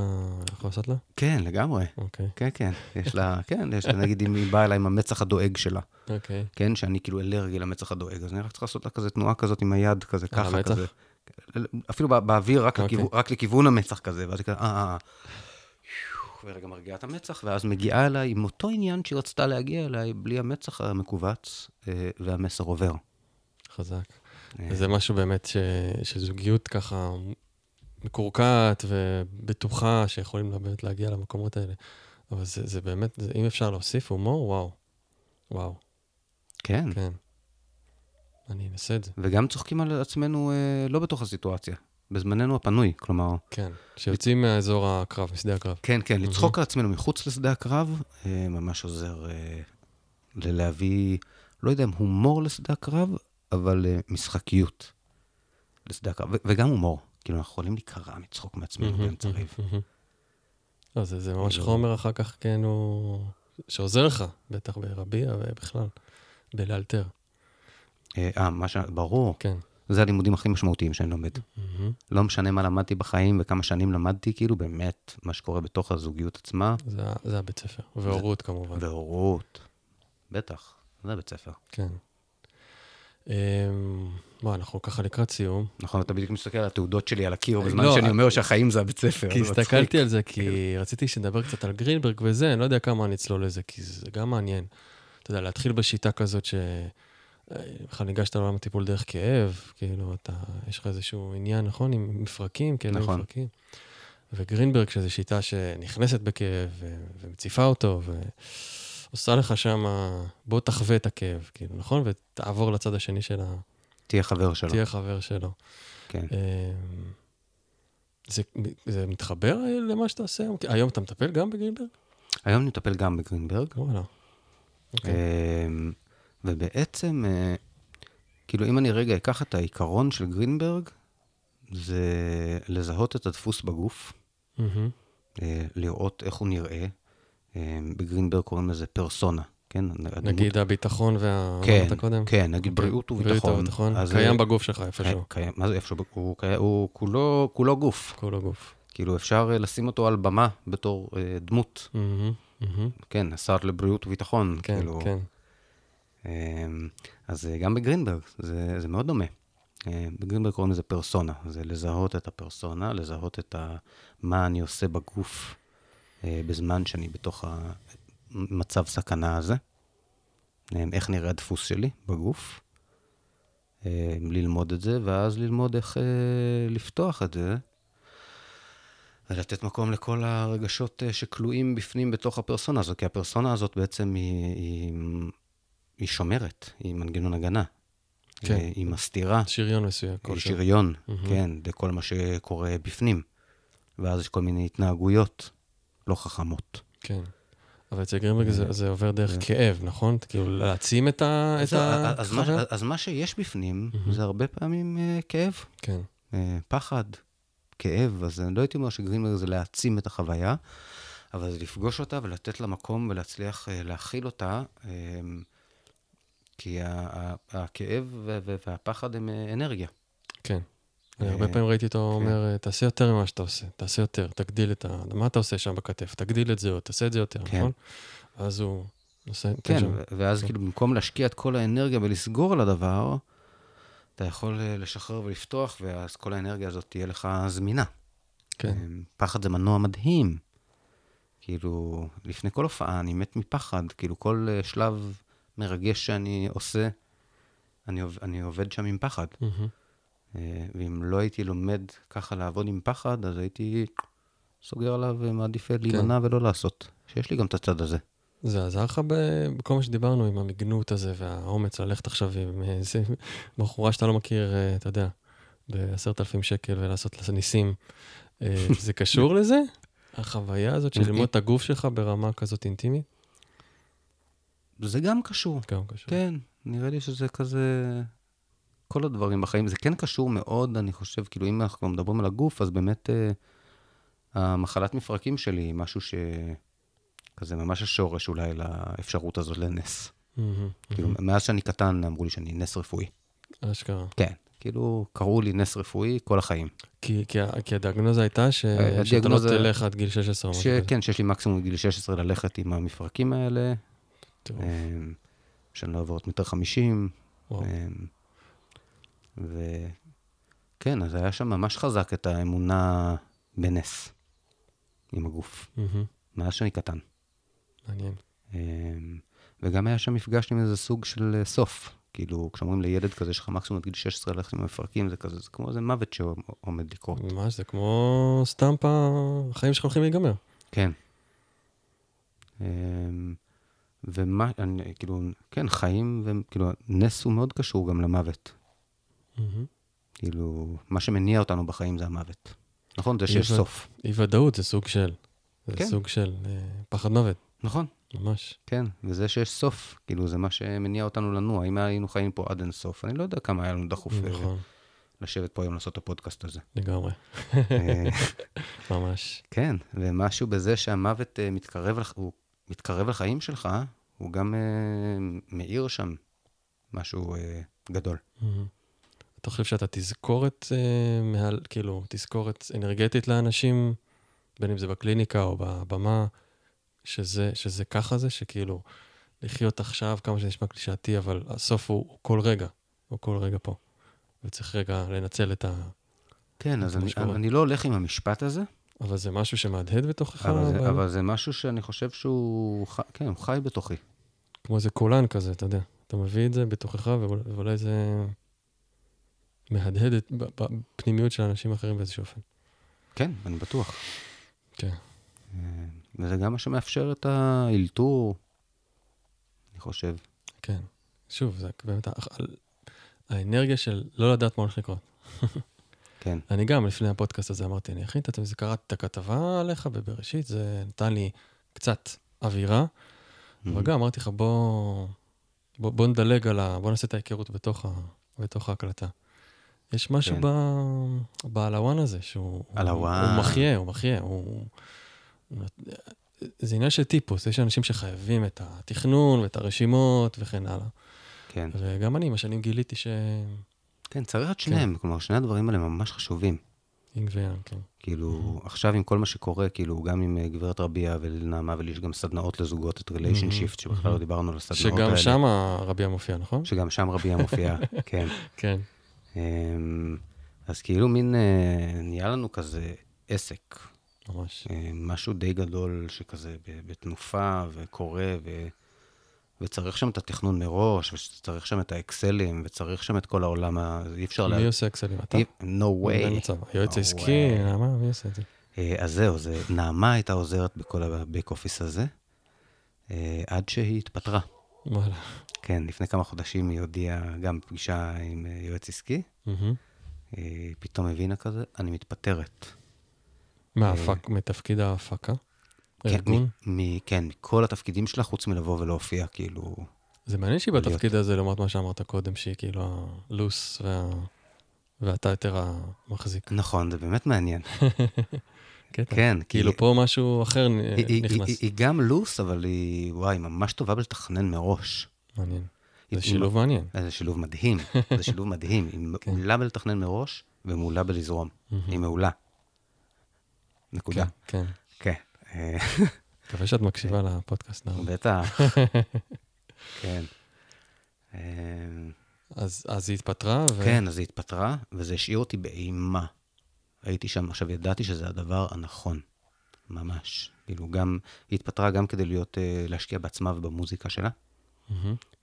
יכול לעשות לה? כן, לגמרי. אוקיי, כן, כן, יש לה, כן, יש לה, נגיד אם היא באה אליי עם המצח הדואג שלה, אוקיי. כן, שאני כאילו אלרגי למצח הדואג, אז אני רק צריך לעשות לה כזה תנועה כזאת עם היד, כזה ככה? כזה. אפילו בא- באוויר, רק, אוקיי. לכיוון, רק לכיוון המצח כזה, ואז היא כזה, אה, אה, אה. ורגע מרגיעה את המצח, ואז מגיעה אליי עם אותו עניין שהיא רצתה להגיע אליי, בלי המצח המכווץ, אה, והמסר עובר. חזק. זה משהו באמת ש... שזוגיות ככה מקורקעת ובטוחה שיכולים באמת להגיע למקומות האלה. אבל זה, זה באמת, זה, אם אפשר להוסיף הומור, וואו. וואו, כן, כן. אני אנסה את זה. וגם צוחקים על עצמנו אה, לא בתוך הסיטואציה, בזמננו הפנוי, כלומר, כן. שיוצאים מהאזור הקרב, משדה הקרב. כן, כן, לצחוק על עצמנו מחוץ לשדה הקרב, אה, ממש עוזר אה, להביא, לא יודע אם הומור לשדה הקרב, אבל אה, משחקיות לשדה הקרב, ו- וגם הומור. כאילו, אנחנו יכולים להיקרע מצחוק מעצמנו באמצע ריב. לא, זה, זה ממש כאילו- חומר אחר כך, כן, הוא... שעוזר לך, בטח ברביע ובכלל, בלאלתר. אה, אה, מה ש... ברור, כן. זה הלימודים הכי משמעותיים שאני לומד. מהמם. לא משנה מה למדתי בחיים וכמה שנים למדתי, כאילו, באמת, מה שקורה בתוך הזוגיות עצמה, זה, זה הבית ספר. והורות כמובן. והורות. בטח, זה בית ספר. כן. אמ, בוא, אנחנו ככה לקראת סיום. נכון, אתה בדיוק מסתכל על התעודות שלי על הקיר, בזמן לא, שאני אה, אומר שהחיים זה הבית ספר. כי זה. הסתכלתי על זה, כי רציתי שנדבר קצת על גרינברג וזה, אני לא יודע כמה אני אצלול לזה, כי זה גם מעניין. אתה יודע, להתחיל בשיטה כזאת ש... בכלל ניגשת לעולם הטיפול דרך כאב, כאילו, אתה, יש לך איזשהו עניין, נכון? עם מפרקים, כאבים נכון. מפרקים. וגרינברג, שזו שיטה שנכנסת בכאב ו- ומציפה אותו, ועושה לך שם, בוא תחווה את הכאב, כאילו, נכון? ותעבור לצד השני של ה... תהיה חבר שלו. תהיה חבר שלו. כן. אמ, זה, זה מתחבר למה שאתה עושה היום? היום אתה מטפל גם בגרינברג? היום אני מטפל גם בגרינברג, וואלה. אוקיי. אמ, ובעצם, אה, כאילו, אם אני רגע אקח את העיקרון של גרינברג, זה לזהות את הדפוס בגוף. אה, לראות איך הוא נראה. אה, בגרינברג קוראים לזה פרסונה, כן? הדמות- נגיד הביטחון וה... כן, אמרת קודם? כן, נגיד אוקיי. בריאות בריאות וביטחון. וביטחון. אז, קיים בגוף שלך איפשהו. קיים, מה זה איפשהו? הוא, קיים- הוא כולו, כולו גוף. כל הגוף. כאילו, אפשר לשים אותו על במה בתור אה, דמות. מהמם, מהמם. כן, השר לבריאות וביטחון. כן, כאילו, כן. אמ, אז אה, גם בגרינברג, זה, זה מאוד דומה. אה, בגרינברג קוראים לזה פרסונה, זה לזהות את הפרסונה, לזהות את ה, מה אני עושה בגוף אה, בזמן שאני בתוך המצב סכנה הזה, אה, איך נראה הדפוס שלי בגוף, ללמוד את זה, ואז ללמוד איך אה, לפתוח את זה, ולתת מקום לכל הרגשות שכלואים בפנים בתוך הפרסונה הזו, כי הפרסונה הזאת בעצם היא, היא, היא שומרת, היא מנגנון הגנה. כן. אה, היא מסתירה, שריון מסוים. היא. שריון, מהמם. כן, לכל מה שקורה בפנים. ואז יש כל מיני התנהגויות לא חכמות. כן. אבל אצל גרינברג זה- אה, זה עובר דרך זה- כאב, נכון? כאילו להעצים את ה- את אז, אז, מה? אז מה שיש בפנים מהמם. זה הרבה פעמים אה, כאב, כן. אה, פחד, כאב, אז אני לא הייתי אומר שגרינברג זה להעצים את החוויה, אבל זה לפגוש אותה ולתת לה מקום ולהצליח אה, להכיל אותה, אה, כי הכאב והפחד הם אה, אנרגיה. כן. אה, הרבה פעמים ראיתי אותו כן. אומר, אה, תעשה יותר ממה שאתה עושה, תעשה יותר, תגדיל את ה... מה אתה עושה שם בכתף? תגדיל את זה עוד, תעשה את זה יותר, כן. נכון? ואז הוא עושה... כן, ואז כן. כאילו במקום להשקיע את כל האנרגיה ולסגור על הדבר, אתה יכול לשחרר ולפתוח, ואז כל האנרגיה הזאת תהיה לך זמינה. כן, אה, פחד זה מנוע מדהים. כאילו, לפני כל הופעה אני מת מפחד, כאילו כל שלב מרגש שאני עושה, אני, אני עובד שם עם פחד. אה, ואם לא הייתי לומד ככה לעבוד עם פחד, אז הייתי סוגר עליו ומעדיף כן. להימנע ולא לעשות. שיש לי גם את הצד הזה. זה עזר לך בכל מה שדיברנו עם המגנות הזה והאומץ ללכת עכשיו עם איזה בחורה שאתה לא מכיר, אה, אתה יודע, בעשרת אלפים שקל ולעשות ניסים. אה, זה קשור לזה? החוויה הזאת של ללמוד את הגוף שלך ברמה כזאת אינטימית? זה גם קשור. גם קשור. כן, נראה לי שזה כזה... כל הדברים בחיים, זה כן קשור מאוד, אני חושב, כאילו, אם אנחנו מדברים על הגוף, אז באמת אה, המחלת מפרקים שלי היא משהו ש... כזה ממש השורש אולי לאפשרות הזאת לנס. מהמם, כאילו, מהמם. מאז שאני קטן אמרו לי שאני נס רפואי. אשכרה. כן, כאילו, קראו לי נס רפואי כל החיים. כי, כי, כי הדיאגנוזה הייתה ש, אה, שאתה לא הדיאגנוזה- תלך עד גיל 16 או משהו כזה. שכן, שיש לי מקסימום גיל 16 ללכת עם המפרקים האלה, שאני לא אעבור את מטר חמישים, וואו. אמ, וכן, אז היה שם ממש חזק את האמונה בנס עם הגוף, מאז שאני קטן. מעניין. אמ, וגם היה שם מפגש עם איזה סוג של אה, סוף. כאילו, כשאומרים לילד כזה, יש לך מקסימום עד גיל 16 ללכת עם המפרקים, זה כזה, זה כמו איזה מוות שעומד לקרות. ממש, זה כמו סטמפ החיים שלך הולכים להיגמר. כן. ומה, אני, כאילו, כן, חיים, וכאילו, נס הוא מאוד קשור גם למוות. מהמם. כאילו, מה שמניע אותנו בחיים זה המוות. נכון? זה שיש אי- סוף. אי ודאות זה סוג של, זה כן. סוג של אה, פחד מוות, נכון. ממש. כן, וזה שיש סוף, כאילו, זה מה שמניע אותנו לנוע. אם היינו חיים פה עד אין סוף, אני לא יודע כמה היה לנו דחוף נכון, לשבת פה היום לעשות את הפודקאסט הזה. לגמרי, אה, ממש. כן, ומשהו בזה שהמוות אה, מתקרב, הוא מתקרב לחיים שלך, הוא גם אה, מאיר שם משהו אה, גדול. מהמם. אתה חושב שאתה תזכורת, אה, מעל, כאילו, תזכורת אנרגטית לאנשים, בין אם זה בקליניקה או בבמה, שזה, שזה ככה זה, שכאילו, לחיות עכשיו, כמה שזה נשמע קלישאתי, אבל הסוף הוא, הוא כל רגע, הוא כל רגע פה. וצריך רגע לנצל את ה... כן, זה אז אני. אני לא הולך עם המשפט הזה, אבל זה משהו שמהדהד בתוכך, אבל זה, ב- אבל זה משהו שאני חושב שהוא, ח... כן, הוא חי בתוכי. כמו איזה קולן כזה, אתה יודע. אתה מביא את זה בתוכך, ואולי, זה מהדהד את- בפנימיות של אנשים אחרים באיזשהו אופן. כן, אני בטוח. כן. אה, וזה גם מה שמאפשר את האלתור, אני חושב. כן. שוב, זה באמת האנרגיה של לא לדעת מה הולך לקרות. כן, אני גם, לפני הפודקאסט הזה אמרתי, אני אכין את עצמי, קראתי את הכתבה עליך בבראשית, זה נתן לי קצת אווירה, אבל גם אמרתי לך, בוא, בוא, בוא נדלג על ה... בוא נעשה את ההיכרות בתוך, ה, בתוך ההקלטה. יש משהו כן. ב... בעלוואן הזה, שהוא... עלוואן. הוא, הוא מחיה, הוא מחיה, הוא... הוא... זה עניין של טיפוס, יש אנשים שחייבים את התכנון ואת הרשימות וכן הלאה. כן. וגם אני, עם השנים גיליתי ש... כן, צריך את שניהם, כלומר, שני הדברים האלה ממש חשובים. יין ויאנג, כן. כאילו, עכשיו עם כל מה שקורה, כאילו, גם עם אה, גברת רביע ונעמה, ולי יש גם סדנאות לזוגות, את Relationshift, שבכלל לא דיברנו על הסדנאות האלה. שגם שם הרביע מופיע, נכון? שגם שם רביע מופיעה, כן. כן. אמ, אז כאילו מין, אה, נהיה לנו כזה עסק, ממש. אה, משהו די גדול שכזה בתנופה וקורה, ו... וצריך שם את התכנון מראש, וצריך שם את האקסלים, וצריך שם את כל העולם. אי אפשר מי עושה אקסלים? אתה? no way. היועץ העסקי. נעמה, מי עושה את זה? אה, אז זהו, זה, נעמה הייתה עוזרת בכל הבק אופיס הזה, אה, עד שהיא התפטרה. וואלה. כן, לפני כמה חודשים היא הודיעה גם פגישה עם אה, יועץ עסקי. אה, פתאום הבינה כזה, אני מתפטרת. מה, מתפקיד ההפקה? כן, ארגון? מ- מ- כן, מכל התפקידים שלה, חוץ מלבוא ולהופיע, כאילו... זה מעניין שהיא. בתפקיד הזה, לעומת מה שאמרת קודם, שהיא כאילו הלוס וה- ואתה יותר המחזיק. נכון, זה באמת מעניין. קטע. כן, כאילו כי- פה משהו אחר היא- היא- נכנס. היא- היא גם לוס, אבל היא, וואי, ממש טובה בלתכנן מראש. מעניין. היא- זה שילוב מעניין. היא- זה שילוב מדהים, זה שילוב מדהים. היא כן. מעולה בלתכנן מראש ומעולה בלזרום. היא מעולה. נקודה. כן, כן. מקווה שאת מקשיבה לפודקאסט, נאור. בטח. כן. אה, אז אז היא התפטרה, ו... כן, אז היא התפטרה, וזה השאיר אותי באימה. הייתי שם, עכשיו ידעתי שזה הדבר הנכון, ממש. כאילו, גם, היא התפטרה גם כדי להיות, אה, להשקיע בעצמה ובמוזיקה שלה.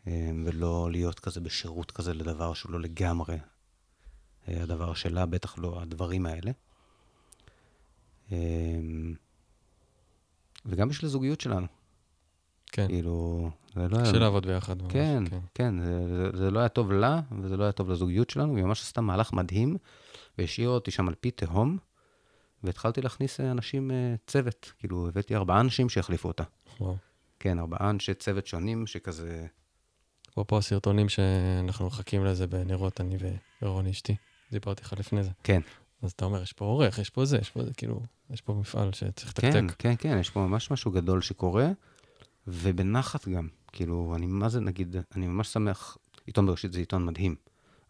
אה, ולא להיות כזה בשירות כזה לדבר שהוא לא לגמרי אה, הדבר שלה, בטח לא הדברים האלה. וגם בשביל הזוגיות שלנו. כן, כאילו, זה לא היה... קשה לעבוד ביחד. ממש, כן, כן, זה, זה, זה לא היה טוב לה, וזה לא היה טוב לזוגיות שלנו, והיא ממש עשתה מהלך מדהים, והשאירה אותי שם על פי תהום, והתחלתי להכניס אה, אנשים, אה, צוות, כאילו, הבאתי ארבעה אנשים שיחליפו אותה. וואו. כן, ארבעה אנשי צוות שונים, שכזה... אפרופו הסרטונים שאנחנו מחכים לזה בנרות, אני ורוני אשתי. דיברתי איתך לפני זה. כן, אז אתה אומר, יש פה עורך, יש פה זה, יש פה זה, כאילו, יש פה מפעל שצריך כן, לתקתק. כן, כן, יש פה ממש משהו גדול שקורה, ובנחת גם. כאילו, אני מה זה, נגיד, אני ממש שמח, עיתון בראשית זה עיתון מדהים,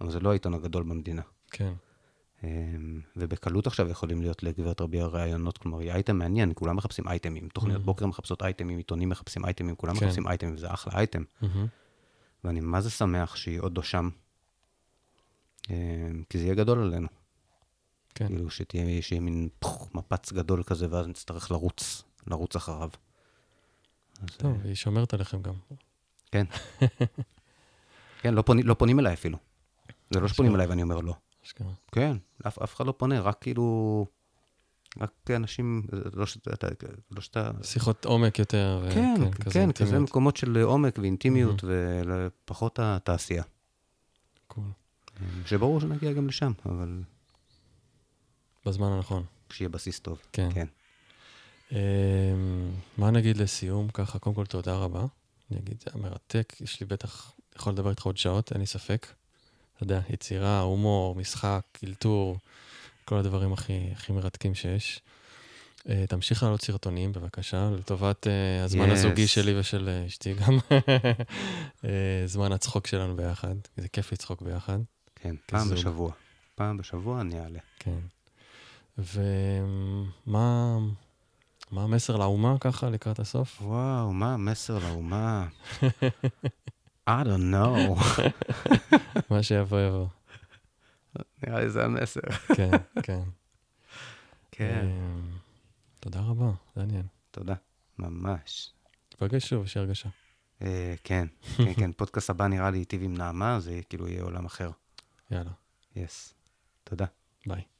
אבל זה לא העיתון הגדול במדינה. כן, אמ, ובקלות עכשיו יכולים להיות לגברת רביע רעיונות, כלומר, היא אייטם מעניין, כולם מחפשים אייטמים, תוכניות Mhm. בוקר מחפשות אייטמים, עיתונים מחפשים אייטמים, כולם כן. מחפשים אייטמים, וזה אחלה אייטם. מהמם. ואני מה זה שמח שהיא עוד לא שם, אמ, כי זה יהיה גדול עלינו. כן. כאילו, שתהיה שיהיה מין פח, מפץ גדול כזה, ואז נצטרך לרוץ, לרוץ אחריו. אז, טוב, אה, היא שומרת עליכם גם. כן. כן, לא פונים- לא פונים אליי אפילו. זה לא שפונים. אליי ואני אומר לא. אשכרה. כן, אף, אף אחד לא פונה, רק כאילו... רק אנשים, לא שאתה... לא שאתה... שיחות עומק יותר. ו- כן, כן, כזה, כן, כזה. מקומות של עומק ואינטימיות, ופחות התעשייה. קול. שברור שנגיע גם לשם, אבל בזמן הנכון. כשיהיה בסיס טוב. כן. כן. אמ, מה נגיד לסיום? ככה, קודם כל, תודה רבה. אני אגיד, זה היה מרתק, יש לי בטח, יכול לדבר איתך עוד שעות, אין לי ספק. אתה יודע, יצירה, הומור, משחק, קילטור, כל הדברים הכי, הכי מרתקים שיש. Uh, תמשיך לעלות סרטונים, בבקשה, לטובת uh, הזמן Yes. הזוגי שלי ושל uh, אשתי גם. uh, זמן הצחוק שלנו ביחד, זה כיף לצחוק ביחד. כן, פעם כזוג. בשבוע. פעם בשבוע אני אעלה. כן. ומה מה המסר לאומה ככה לקראת הסוף? וואו, מה המסר לאומה? I don't know. מה שיבוא יבוא. נראה לי זה המסר. כן, כן. כן. אמ, תודה רבה, עניין. תודה. ממש. נפגש שוב, יש הרגשה. אה, כן, כן, כן. פודקאסט הבא נראה לי היטיב עם נעמה, זה כאילו יהיה עולם אחר. יאללה, יס. תודה. ביי.